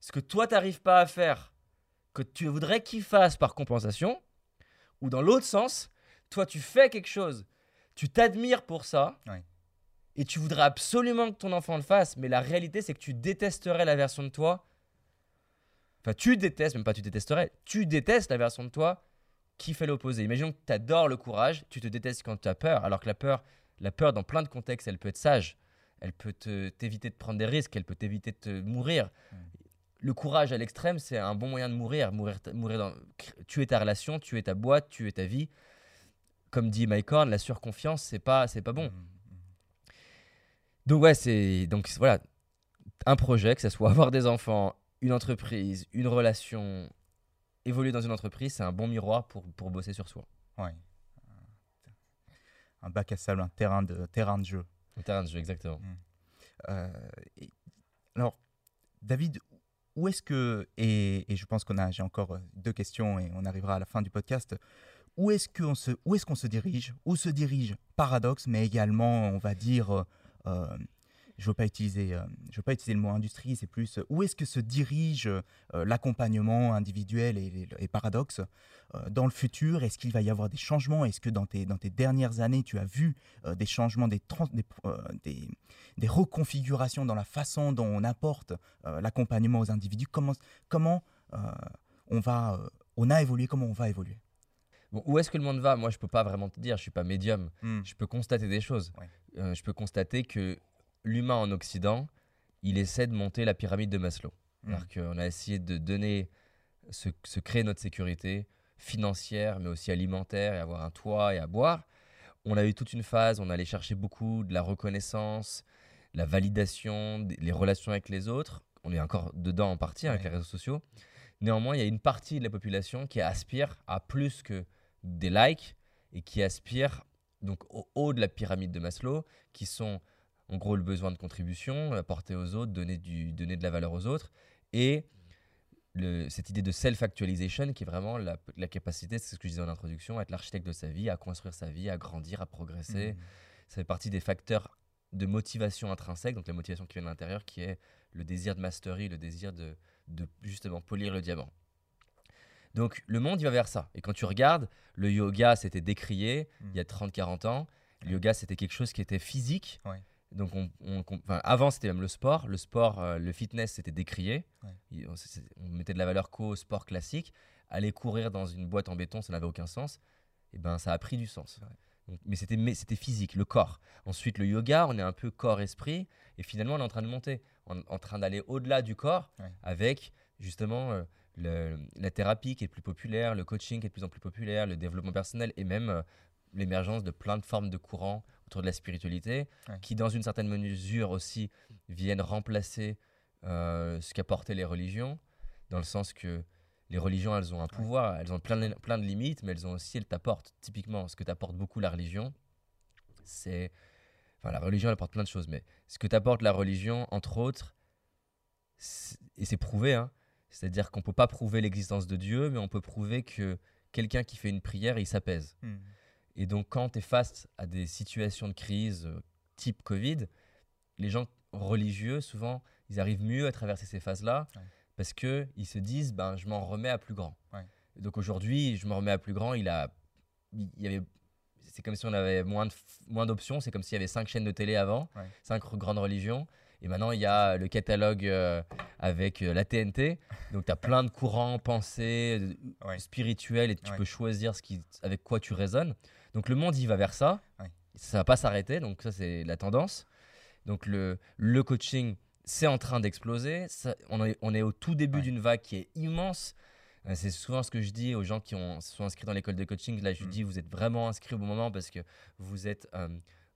ce que toi, tu n'arrives pas à faire, que tu voudrais qu'il fasse par compensation, ou dans l'autre sens, toi, tu fais quelque chose, tu t'admires pour ça, et tu voudrais absolument que ton enfant le fasse, mais la réalité, c'est que tu détesterais la version de toi. Enfin, tu détestes, même pas tu détesterais, tu détestes la version de toi qui fait l'opposé. Imaginons que tu adores le courage, tu te détestes quand tu as peur, alors que la peur, la peur dans plein de contextes, elle peut être sage. Elle peut te- t'éviter de prendre des risques, elle peut t'éviter de te mourir. Mm. Le courage à l'extrême, c'est un bon moyen de mourir. Mourir, ta- mourir dans, tuer ta relation, tuer ta boîte, tuer ta vie. Comme dit Mike Horn, la surconfiance, c'est pas, c'est pas bon. Mhm. Donc ouais, c'est donc voilà un projet, que ce soit avoir des enfants, une entreprise, une relation, évoluer dans une entreprise, c'est un bon miroir pour, pour bosser sur soi. Ouais. Un bac à sable, un terrain de, terrain de jeu. Terrain de jeu, exactement. Euh, et- alors, David, où est-ce que, et, et je pense qu'on a, j'ai encore euh, deux questions et on arrivera à la fin du podcast, où est-ce qu'on se, où est-ce qu'on se dirige? Où se dirige Paradoxe, mais également, on va dire, euh, euh, je veux pas utiliser, euh, je veux pas utiliser le mot industrie, c'est plus euh, où est-ce que se dirige euh, l'accompagnement individuel et, et- Paradoxe dans le futur? Est-ce qu'il va y avoir des changements? Est-ce que dans tes, dans tes dernières années, tu as vu des changements, des, des, des, des reconfigurations dans la façon dont on apporte l'accompagnement aux individus? Comment, comment on, va, on a évolué Comment on va évoluer? Bon, où est-ce que le monde va? Moi, je peux pas vraiment te dire, je suis pas médium. Je peux constater des choses. Ouais. Euh, je peux constater que l'humain en Occident, il essaie de monter la pyramide de Maslow. Mm. C'est-à-dire qu'on a essayé de donner, se, se créer notre sécurité financière, mais aussi alimentaire, et avoir un toit et à boire. On a eu toute une phase, on allait chercher beaucoup de la reconnaissance, la validation, les relations avec les autres. On est encore dedans en partie hein, avec Ouais. les réseaux sociaux. Néanmoins, il y a une partie de la population qui aspire à plus que des likes et qui aspire donc au haut de la pyramide de Maslow, qui sont en gros le besoin de contribution, apporter aux autres, donner, du, donner de la valeur aux autres, et le- cette idée de self-actualization qui est vraiment la, la capacité, c'est ce que je disais en introduction, à être l'architecte de sa vie, à construire sa vie, à grandir, à progresser. Mm. Ça fait partie des facteurs de motivation intrinsèque, donc la motivation qui vient de l'intérieur, qui est le désir de mastery, le désir de, de justement polir le diamant. Donc le monde, il va vers ça. Et quand tu regardes, le yoga, c'était décrié Mm. il y a 30-40 ans. Le yoga, c'était quelque chose qui était physique. Ouais. Donc, on, on- on- enfin, avant, c'était même le sport. Le sport, euh, le fitness, c'était décrié. Ouais. Il- On, mettait de la valeur qu'au sport classique. Aller courir dans une boîte en béton, ça n'avait aucun sens. Et ben, ça a pris du sens. Ouais. Donc, mais c'était mais c'était physique, le corps. Ensuite, le yoga, on est un peu corps-esprit. Et finalement, on est en train de monter, en, en train d'aller au-delà du corps Ouais. avec justement euh, le- la thérapie qui est plus populaire, le coaching qui est de plus en plus populaire, le développement personnel et même euh, l'émergence de plein de formes de courants autour de la spiritualité Ouais. qui, dans une certaine mesure aussi, viennent remplacer euh, ce qu'apportaient les religions, dans le sens que les religions, elles ont un pouvoir, elles ont plein de, plein de limites, mais elles ont aussi, elles t'apportent, typiquement, ce que t'apporte beaucoup la religion, c'est... Enfin, la religion, elle apporte plein de choses, mais ce que t'apporte la religion, entre autres, et c'est prouvé, hein, c'est-à-dire qu'on peut pas prouver l'existence de Dieu, mais on peut prouver que quelqu'un qui fait une prière, il s'apaise. Hmm. Et donc, quand tu es face à des situations de crise euh, type Covid, les gens religieux, souvent, ils arrivent mieux à traverser ces phases-là Ouais. parce qu'ils se disent ben, je m'en remets à plus grand. Ouais. Donc aujourd'hui, je me remets à plus grand. Il a, il y avait, c'est comme si on avait moins de, moins d'options. C'est comme s'il y avait cinq chaînes de télé avant, Ouais. cinq grandes religions. Et maintenant, il y a le catalogue euh, avec euh, la TNT. Donc, tu as plein de courants, pensées, Ouais. spirituels, et tu Ouais. peux choisir ce qui, avec quoi tu résonnes. Donc, le monde, il va vers ça. Ouais. Ça va pas s'arrêter. Donc, ça, c'est la tendance. Donc, le, le coaching, c'est en train d'exploser. On est, on est au tout début Ouais. d'une vague qui est immense. Euh, C'est souvent ce que je dis aux gens qui ont, se sont inscrits dans l'école de coaching. Là, je Mm. dis, vous êtes vraiment inscrits au bon moment parce que vous êtes euh,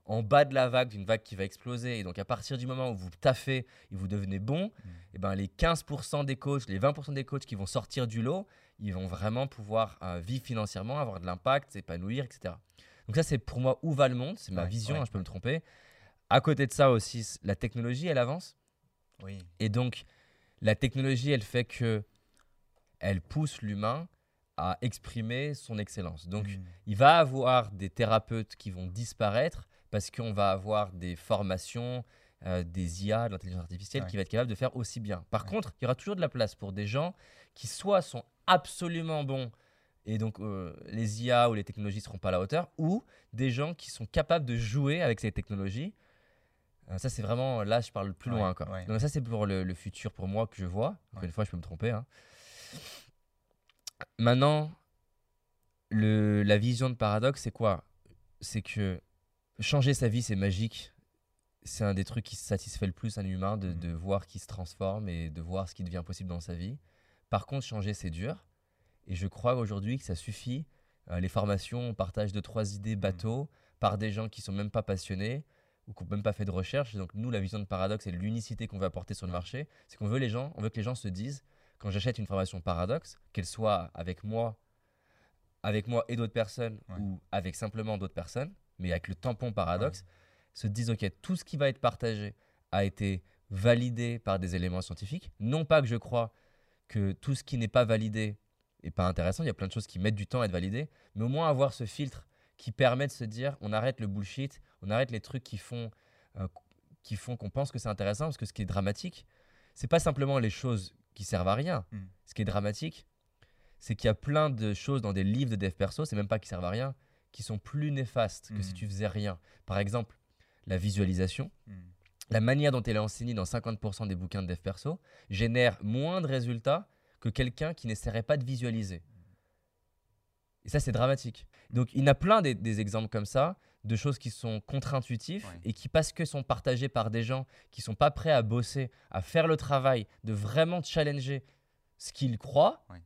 en bas de la vague, d'une vague qui va exploser. Et donc, à partir du moment où vous taffez et vous devenez bon, Mm. et ben, les 15% des coachs, les 20% des coachs qui vont sortir du lot, ils vont vraiment pouvoir euh, vivre financièrement, avoir de l'impact, s'épanouir, etc. Donc, ça, c'est pour moi où va le monde. C'est ma Ouais, vision, ouais, hein, je peux me tromper. À côté de ça aussi, la technologie, elle avance. Oui. Et donc, la technologie, elle fait que elle pousse l'humain à exprimer son excellence. Donc, Hmm. il va avoir des thérapeutes qui vont disparaître parce qu'on va avoir des formations, euh, des IA, de l'intelligence artificielle, Ouais. qui va être capable de faire aussi bien. Par Ouais. contre, il y aura toujours de la place pour des gens qui soit sont absolument bons et donc euh, les IA ou les technologies ne seront pas à la hauteur, ou des gens qui sont capables de jouer avec ces technologies. Euh, ça, c'est vraiment, là, je parle plus Ouais, loin encore. ouais. Donc ça, c'est pour le, le futur, pour moi, que je vois. Encore Ouais. une fois, je peux me tromper. hein. Maintenant, le, la vision de paradoxe, c'est quoi? C'est que changer sa vie, c'est magique. C'est un des trucs qui satisfait le plus un humain, de, Mhm. de voir qu'il se transforme et de voir ce qui devient possible dans sa vie. Par contre, changer, c'est dur. Et je crois aujourd'hui que ça suffit. Euh, les formations, on partage deux, trois idées bateaux par des gens qui sont même pas passionnés ou qui n'ont même pas fait de recherche. Donc nous, la vision de paradoxe et l'unicité qu'on veut apporter sur le marché, c'est qu'on veut les gens, on veut que les gens se disent, quand j'achète une formation paradoxe, qu'elle soit avec moi, avec moi et d'autres personnes, Ouais. ou avec simplement d'autres personnes, mais avec le tampon paradoxe, se disent, ok, tout ce qui va être partagé a été validé par des éléments scientifiques. Non pas que je crois que tout ce qui n'est pas validé est pas intéressant, il y a plein de choses qui mettent du temps à être validées, mais au moins avoir ce filtre qui permet de se dire, on arrête le bullshit, on arrête les trucs qui font euh, qui font qu'on pense que c'est intéressant, parce que ce qui est dramatique, c'est pas simplement les choses qui servent à rien. Mm. Ce qui est dramatique, c'est qu'il y a plein de choses dans des livres de dev perso, c'est même pas qui servent à rien, qui sont plus néfastes que si Mm. tu faisais rien. Par exemple, la visualisation, Hmm. la manière dont elle est enseignée dans 50% des bouquins de dev perso génère moins de résultats que quelqu'un qui n'essaierait pas de visualiser. Et ça, c'est dramatique. Donc, il y en a plein des, des exemples comme ça, de choses qui sont contre-intuitives Ouais. et qui, parce que sont partagées par des gens qui sont pas prêts à bosser, à faire le travail, de vraiment challenger ce qu'ils croient, Ouais.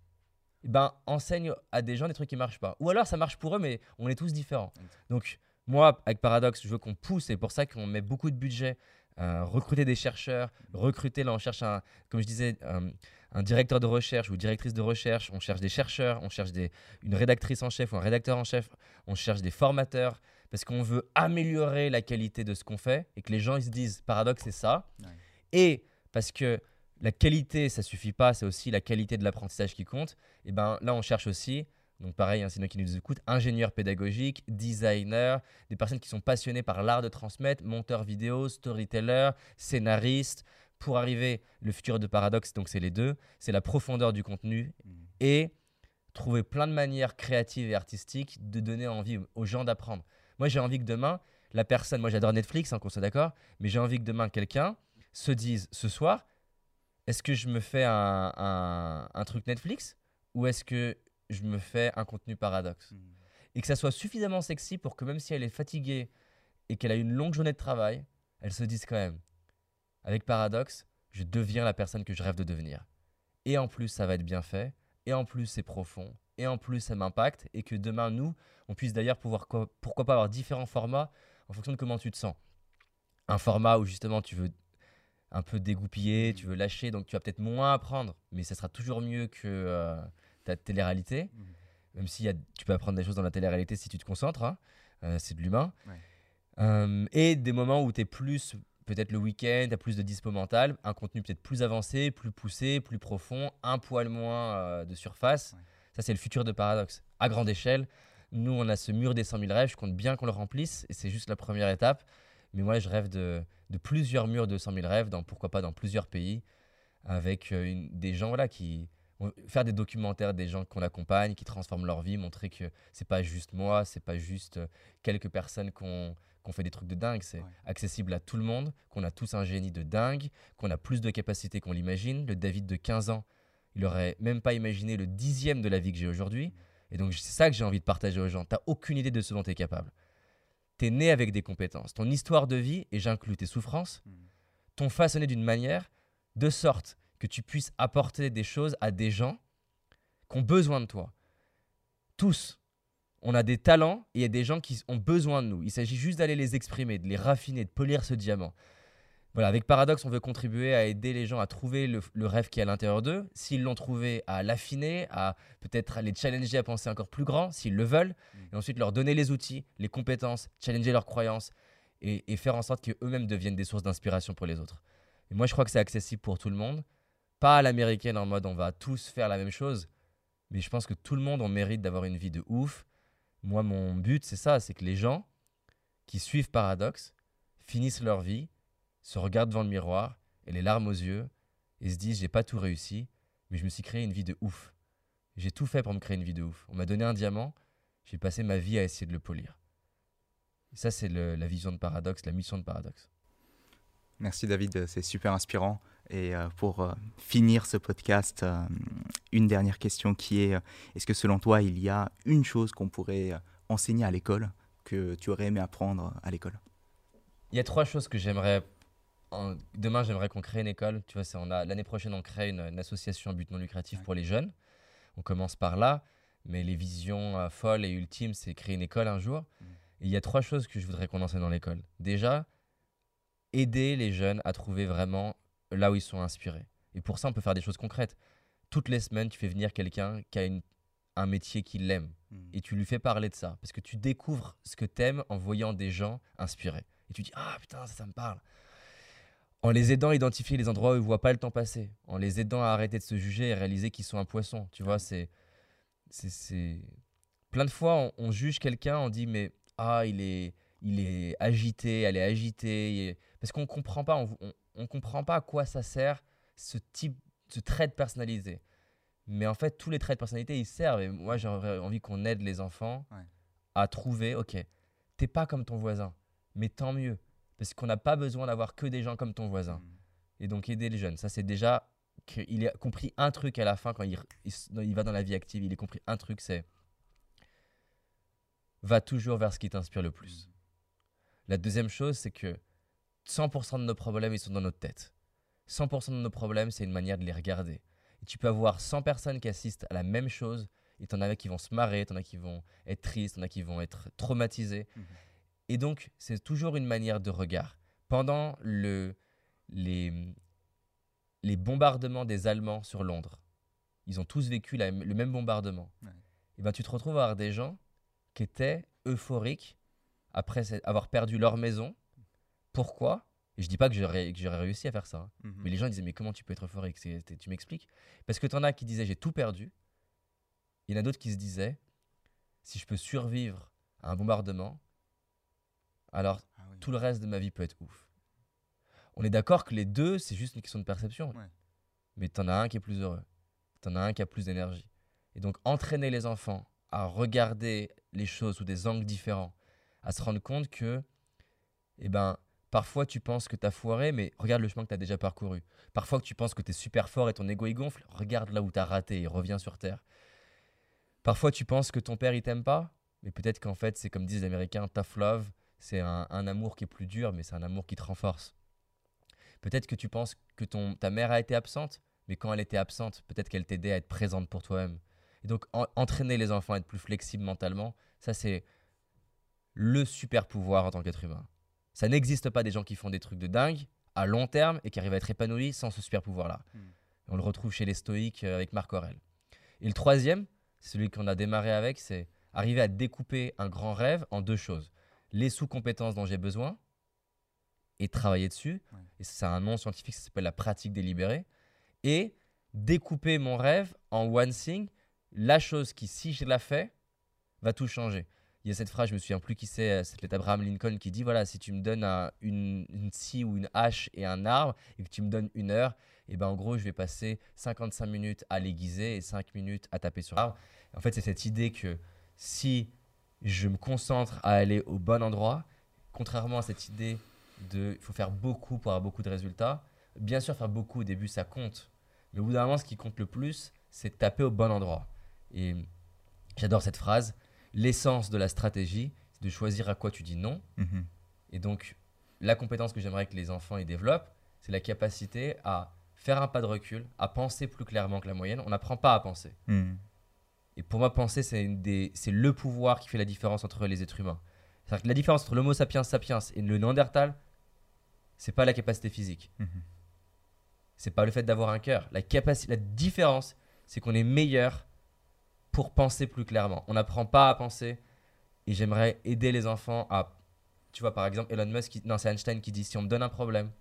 eh ben, enseignent à des gens des trucs qui marchent pas. Ou alors, ça marche pour eux, mais on est tous différents. Donc, moi, avec Paradox, je veux qu'on pousse, c'est pour ça qu'on met beaucoup de budget. euh, recruter des chercheurs, recruter, là on cherche un, comme je disais, un, un directeur de recherche ou directrice de recherche, on cherche des chercheurs, on cherche des, une rédactrice en chef ou un rédacteur en chef, on cherche des formateurs, parce qu'on veut améliorer la qualité de ce qu'on fait et que les gens ils se disent, Paradox c'est ça, Ouais. et parce que la qualité ça suffit pas, c'est aussi la qualité de l'apprentissage qui compte, et ben là on cherche aussi donc pareil, hein, c'est nous qui nous écoutent, ingénieurs pédagogiques, designers, des personnes qui sont passionnées par l'art de transmettre, monteurs vidéo, storytellers, scénaristes. Pour arriver, le futur de Paradoxe, donc c'est les deux, c'est la profondeur du contenu Hmm. et trouver plein de manières créatives et artistiques de donner envie aux gens d'apprendre. Moi j'ai envie que demain, la personne, moi j'adore Netflix, hein, qu'on soit d'accord, mais j'ai envie que demain quelqu'un se dise ce soir, est-ce que je me fais un, un, un truc Netflix ou est-ce que je me fais un contenu paradoxe Mhm. Et que ça soit suffisamment sexy pour que même si elle est fatiguée et qu'elle a une longue journée de travail, elle se dise quand même, avec paradoxe, je deviens la personne que je rêve de devenir. Et en plus, ça va être bien fait, et en plus, c'est profond, et en plus, ça m'impacte, et que demain, nous, on puisse d'ailleurs pouvoir, quoi- pourquoi pas avoir différents formats en fonction de comment tu te sens. Un format où justement tu veux un peu dégoupiller, tu veux lâcher, donc tu vas peut-être moins apprendre, mais ça sera toujours mieux que euh, ta télé-réalité. Mhm. Même si y a- tu peux apprendre des choses dans la télé-réalité si tu te concentres, hein. Euh, c'est de l'humain. Ouais. Euh, et des moments où tu es plus, peut-être le week-end, tu as plus de dispo mental, un contenu peut-être plus avancé, plus poussé, plus profond, un poil moins euh, de surface. Ouais. Ça, c'est le futur de Paradoxe. À grande échelle, nous, on a ce mur des 100 000 rêves, je compte bien qu'on le remplisse, et c'est juste la première étape. Mais moi, je rêve de, de plusieurs murs de 100 000 rêves, dans, pourquoi pas dans plusieurs pays, avec une- des gens voilà, qui faire des documentaires des gens qu'on accompagne, qui transforment leur vie, montrer que c'est pas juste moi, c'est pas juste euh, quelques personnes qu'on qu'on fait des trucs de dingue, c'est Ouais. accessible à tout le monde, qu'on a tous un génie de dingue, qu'on a plus de capacités qu'on l'imagine. Le David de 15 ans, il aurait même pas imaginé le dixième de la vie que j'ai aujourd'hui. Et donc, c'est ça que j'ai envie de partager aux gens. T'as aucune idée de ce dont tu es capable. Tu es né avec des compétences. Ton histoire de vie, et j'inclus tes souffrances, Mhm. t'ont façonné d'une manière de sorte que tu puisses apporter des choses à des gens qui ont besoin de toi. Tous. On a des talents et il y a des gens qui ont besoin de nous. Il s'agit juste d'aller les exprimer, de les raffiner, de polir ce diamant. Voilà, avec Paradoxe, on veut contribuer à aider les gens à trouver le, le rêve qui est à l'intérieur d'eux. S'ils l'ont trouvé, à l'affiner, à peut-être les challenger à penser encore plus grand, s'ils le veulent. Et ensuite, leur donner les outils, les compétences, challenger leurs croyances et, et faire en sorte qu'eux-mêmes deviennent des sources d'inspiration pour les autres. Et moi, je crois que c'est accessible pour tout le monde. Pas à l'américaine en mode on va tous faire la même chose, mais je pense que tout le monde en mérite d'avoir une vie de ouf. Moi, mon but, c'est ça, c'est que les gens qui suivent Paradoxe finissent leur vie, se regardent devant le miroir et les larmes aux yeux et se disent j'ai pas tout réussi, mais je me suis créé une vie de ouf. J'ai tout fait pour me créer une vie de ouf. On m'a donné un diamant, j'ai passé ma vie à essayer de le polir. Ça, c'est la vision de Paradoxe, la mission de Paradoxe. Merci David, c'est super inspirant. Et euh, pour euh, finir ce podcast, euh, une dernière question qui est, est-ce que selon toi, il y a une chose qu'on pourrait enseigner à l'école que tu aurais aimé apprendre à l'école? Il y a trois choses que j'aimerais. en- Demain, j'aimerais qu'on crée une école. Tu vois, on a l'année prochaine, on crée une, une association à but non lucratif Ouais. pour les jeunes. On commence par là, mais les visions euh, folles et ultimes, c'est créer une école un jour. Mm. Et il y a trois choses que je voudrais qu'on enseigne dans l'école. Déjà, aider les jeunes à trouver vraiment là où ils sont inspirés. Et pour ça, on peut faire des choses concrètes. Toutes les semaines, tu fais venir quelqu'un qui a une- un métier qu'il aime et tu lui fais parler de ça. Parce que tu découvres ce que t'aimes en voyant des gens inspirés. Et tu dis Ah putain, ça, ça me parle. En les aidant à identifier les endroits où ils voient pas le temps passer. En les aidant à arrêter de se juger et réaliser qu'ils sont un poisson. Tu vois, c'est. c'est- c'est- Plein de fois, on, on juge quelqu'un, on dit Mais ah, il est, il est agité, elle est agitée. Parce qu'on comprend pas, on, on, on comprend pas à quoi ça sert ce type, ce trait de personnalité. Mais en fait, tous les traits de personnalité, ils servent. Et moi, j'aurais envie qu'on aide les enfants Ouais. à trouver, ok, t'es pas comme ton voisin, mais tant mieux. Parce qu'on n'a pas besoin d'avoir que des gens comme ton voisin. Mm. Et donc, aider les jeunes. Ça, c'est déjà qu'il a compris un truc à la fin quand il, il va dans la vie active. Il a compris un truc, c'est va toujours vers ce qui t'inspire le plus. La deuxième chose, c'est que 100% de nos problèmes, ils sont dans notre tête. 100% de nos problèmes, c'est une manière de les regarder. Et tu peux avoir 100 personnes qui assistent à la même chose, et t'en as qui vont se marrer, t'en as qui vont être tristes, t'en as qui vont être traumatisés. Mhm. Et donc, c'est toujours une manière de regard. Pendant le, les, les bombardements des Allemands sur Londres, ils ont tous vécu la- le même bombardement. Ouais. Et ben, tu te retrouves à avoir des gens qui étaient euphoriques après avoir perdu leur maison. Pourquoi Et je dis pas que j'aurais que réussi à faire ça. hein. Mhm. Mais les gens disaient, mais comment tu peux être euphorique C'est- c'est- Tu m'expliques? Parce que tu en as qui disaient, j'ai tout perdu. Il y en a d'autres qui se disaient, si je peux survivre à un bombardement, alors Ah oui. tout le reste de ma vie peut être ouf. On est d'accord que les deux, c'est juste une question de perception. Ouais. Mais t'en as un qui est plus heureux. T'en as un qui a plus d'énergie. Et donc, entraîner les enfants à regarder les choses sous des angles différents, à se rendre compte que eh ben, parfois tu penses que tu as foiré, mais regarde le chemin que tu as déjà parcouru. Parfois tu penses que tu es super fort et ton ego il gonfle, regarde là où tu as raté et reviens sur terre. Parfois tu penses que ton père il t'aime pas, mais peut-être qu'en fait c'est comme disent les Américains, tough love, c'est un, un amour qui est plus dur, mais c'est un amour qui te renforce. Peut-être que tu penses que ton, ta mère a été absente, mais quand elle était absente, peut-être qu'elle t'aidait à être présente pour toi-même. Et donc, entraîner les enfants à être plus flexibles mentalement, ça, c'est le super pouvoir en tant qu'être humain. Ça n'existe pas des gens qui font des trucs de dingue à long terme et qui arrivent à être épanouis sans ce super pouvoir-là. Hmm. On le retrouve chez les stoïques euh, avec Marc Aurel. Et le troisième, celui qu'on a démarré avec, c'est arriver à découper un grand rêve en deux choses. Les sous-compétences dont j'ai besoin et travailler dessus. Et c'est un nom scientifique, ça s'appelle la pratique délibérée. Et découper mon rêve en one thing, la chose qui, si je la fais, va tout changer. Il y a cette phrase, je me souviens plus qui c'est, euh, c'est Abraham Lincoln qui dit voilà, si tu me donnes une, une scie ou une hache et un arbre et que tu me donnes une heure, et eh ben en gros, je vais passer 55 minutes à l'aiguiser et 5 minutes à taper sur l'arbre. En fait, c'est cette idée que si je me concentre à aller au bon endroit, contrairement à cette idée de il faut faire beaucoup pour avoir beaucoup de résultats, bien sûr, faire beaucoup au début, ça compte. Mais au bout d'un moment, ce qui compte le plus, c'est de taper au bon endroit. Et j'adore cette phrase. L'essence de la stratégie, c'est de choisir à quoi tu dis non. Mhm. Et donc, la compétence que j'aimerais que les enfants y développent, c'est la capacité à faire un pas de recul, à penser plus clairement que la moyenne. On n'apprend pas à penser. Mhm. Et pour moi, penser, c'est le pouvoir qui fait la différence entre les êtres humains. Que la différence entre l'Homo sapiens sapiens et le Néandertal, c'est pas la capacité physique. Mhm. C'est pas le fait d'avoir un cœur. La différence, c'est qu'on est meilleur pour penser plus clairement. On n'apprend pas à penser. Et j'aimerais aider les enfants à. Tu vois, par exemple, Elon Musk, non, c'est Einstein qui dit si on me donne un problème,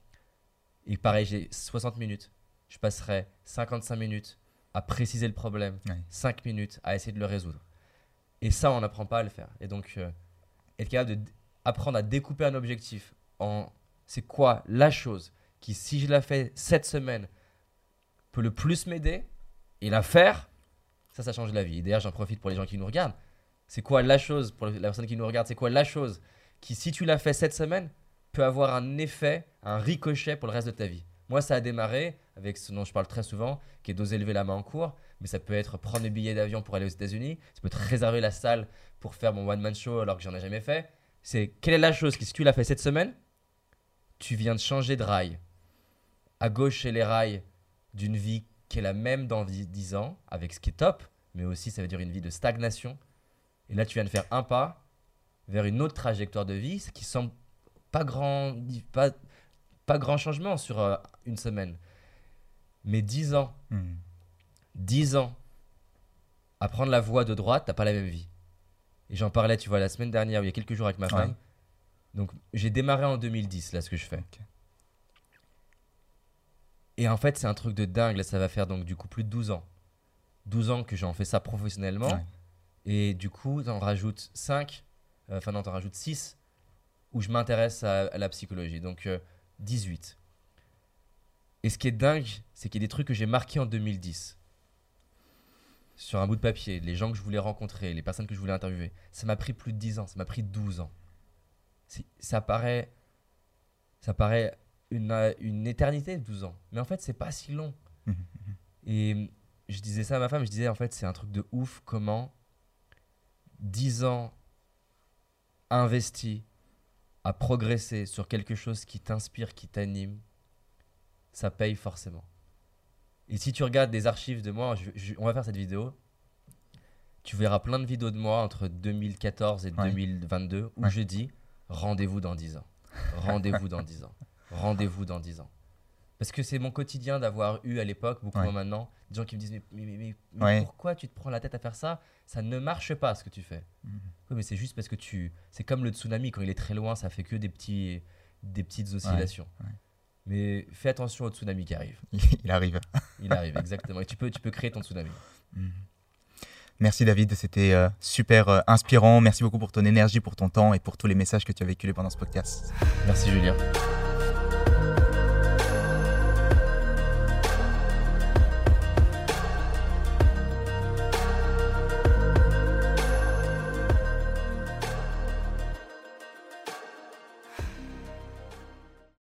et pareil, j'ai 60 minutes, je passerai 55 minutes à préciser le problème, 5 minutes à essayer de le résoudre. Et ça, on n'apprend pas à le faire. Et donc, euh, être capable d'apprendre à découper un objectif en c'est quoi la chose qui, si je la fais cette semaine, peut le plus m'aider et la faire, ça, ça change la vie. Et d'ailleurs, j'en profite pour les gens qui nous regardent. C'est quoi la chose, pour la personne qui nous regarde, c'est quoi la chose qui, si tu l'as fait cette semaine, peut avoir un effet, un ricochet pour le reste de ta vie? Moi, ça a démarré avec ce dont je parle très souvent, qui est d'oser lever la main en cours. Mais ça peut être prendre le billet d'avion pour aller aux États-Unis. Ça peut être réserver la salle pour faire mon one-man show alors que j'en ai jamais fait. C'est quelle est la chose qui, si tu l'as fait cette semaine, tu viens de changer de rail? À gauche, c'est les rails d'une vie qui est la même dans 10 ans, avec ce qui est top, mais aussi ça veut dire une vie de stagnation. Et là, tu viens de faire un pas vers une autre trajectoire de vie, ce qui semble pas grand, pas, pas grand changement sur euh, une semaine. Mais 10 ans, 10 hmm. ans à prendre la voie de droite, t'as pas la même vie. Et j'en parlais, tu vois, la semaine dernière, il y a quelques jours avec ma femme. Donc j'ai démarré en 2010, là, ce que je fais. Et en fait, c'est un truc de dingue. Là, ça va faire donc du coup plus de 12 ans. 12 ans que j'en fais ça professionnellement. Et du coup, t'en rajoutes 5, euh, enfin non, t'en rajoutes 6 où je m'intéresse à, la psychologie. Donc 18. Euh, Et ce qui est dingue, c'est qu'il y a des trucs que j'ai marqués en 2010 sur un bout de papier, les gens que je voulais rencontrer, les personnes que je voulais interviewer. Ça m'a pris plus de 10 ans, ça m'a pris 12 ans ça paraît, ça paraît une, une éternité, 12 ans. Mais en fait, c'est pas si long. Et je disais ça à ma femme, je disais en fait, c'est un truc de ouf comment 10 ans investis à progresser sur quelque chose qui t'inspire, qui t'anime, ça paye forcément. Et si tu regardes des archives de moi, on va faire cette vidéo, tu verras plein de vidéos de moi entre 2014 et 2022 où je dis rendez-vous dans 10 ans. Rendez-vous dans 10 ans. Rendez-vous dans 10 ans. Parce que c'est mon quotidien d'avoir eu à l'époque, beaucoup moins maintenant, des gens qui me disent Mais, mais, pourquoi tu te prends la tête à faire ça? Ça ne marche pas ce que tu fais. Mhm. Oui, mais c'est juste parce que tu. C'est comme le tsunami, quand il est très loin, ça fait que des, petits, des petites oscillations. Mais fais attention au tsunami qui arrive. Il arrive. Il arrive, exactement. Et tu peux, tu peux créer ton tsunami. Mhm. Merci David, c'était euh, super euh, inspirant. Merci beaucoup pour ton énergie, pour ton temps et pour tous les messages que tu as véhiculés pendant ce podcast. Merci Julien.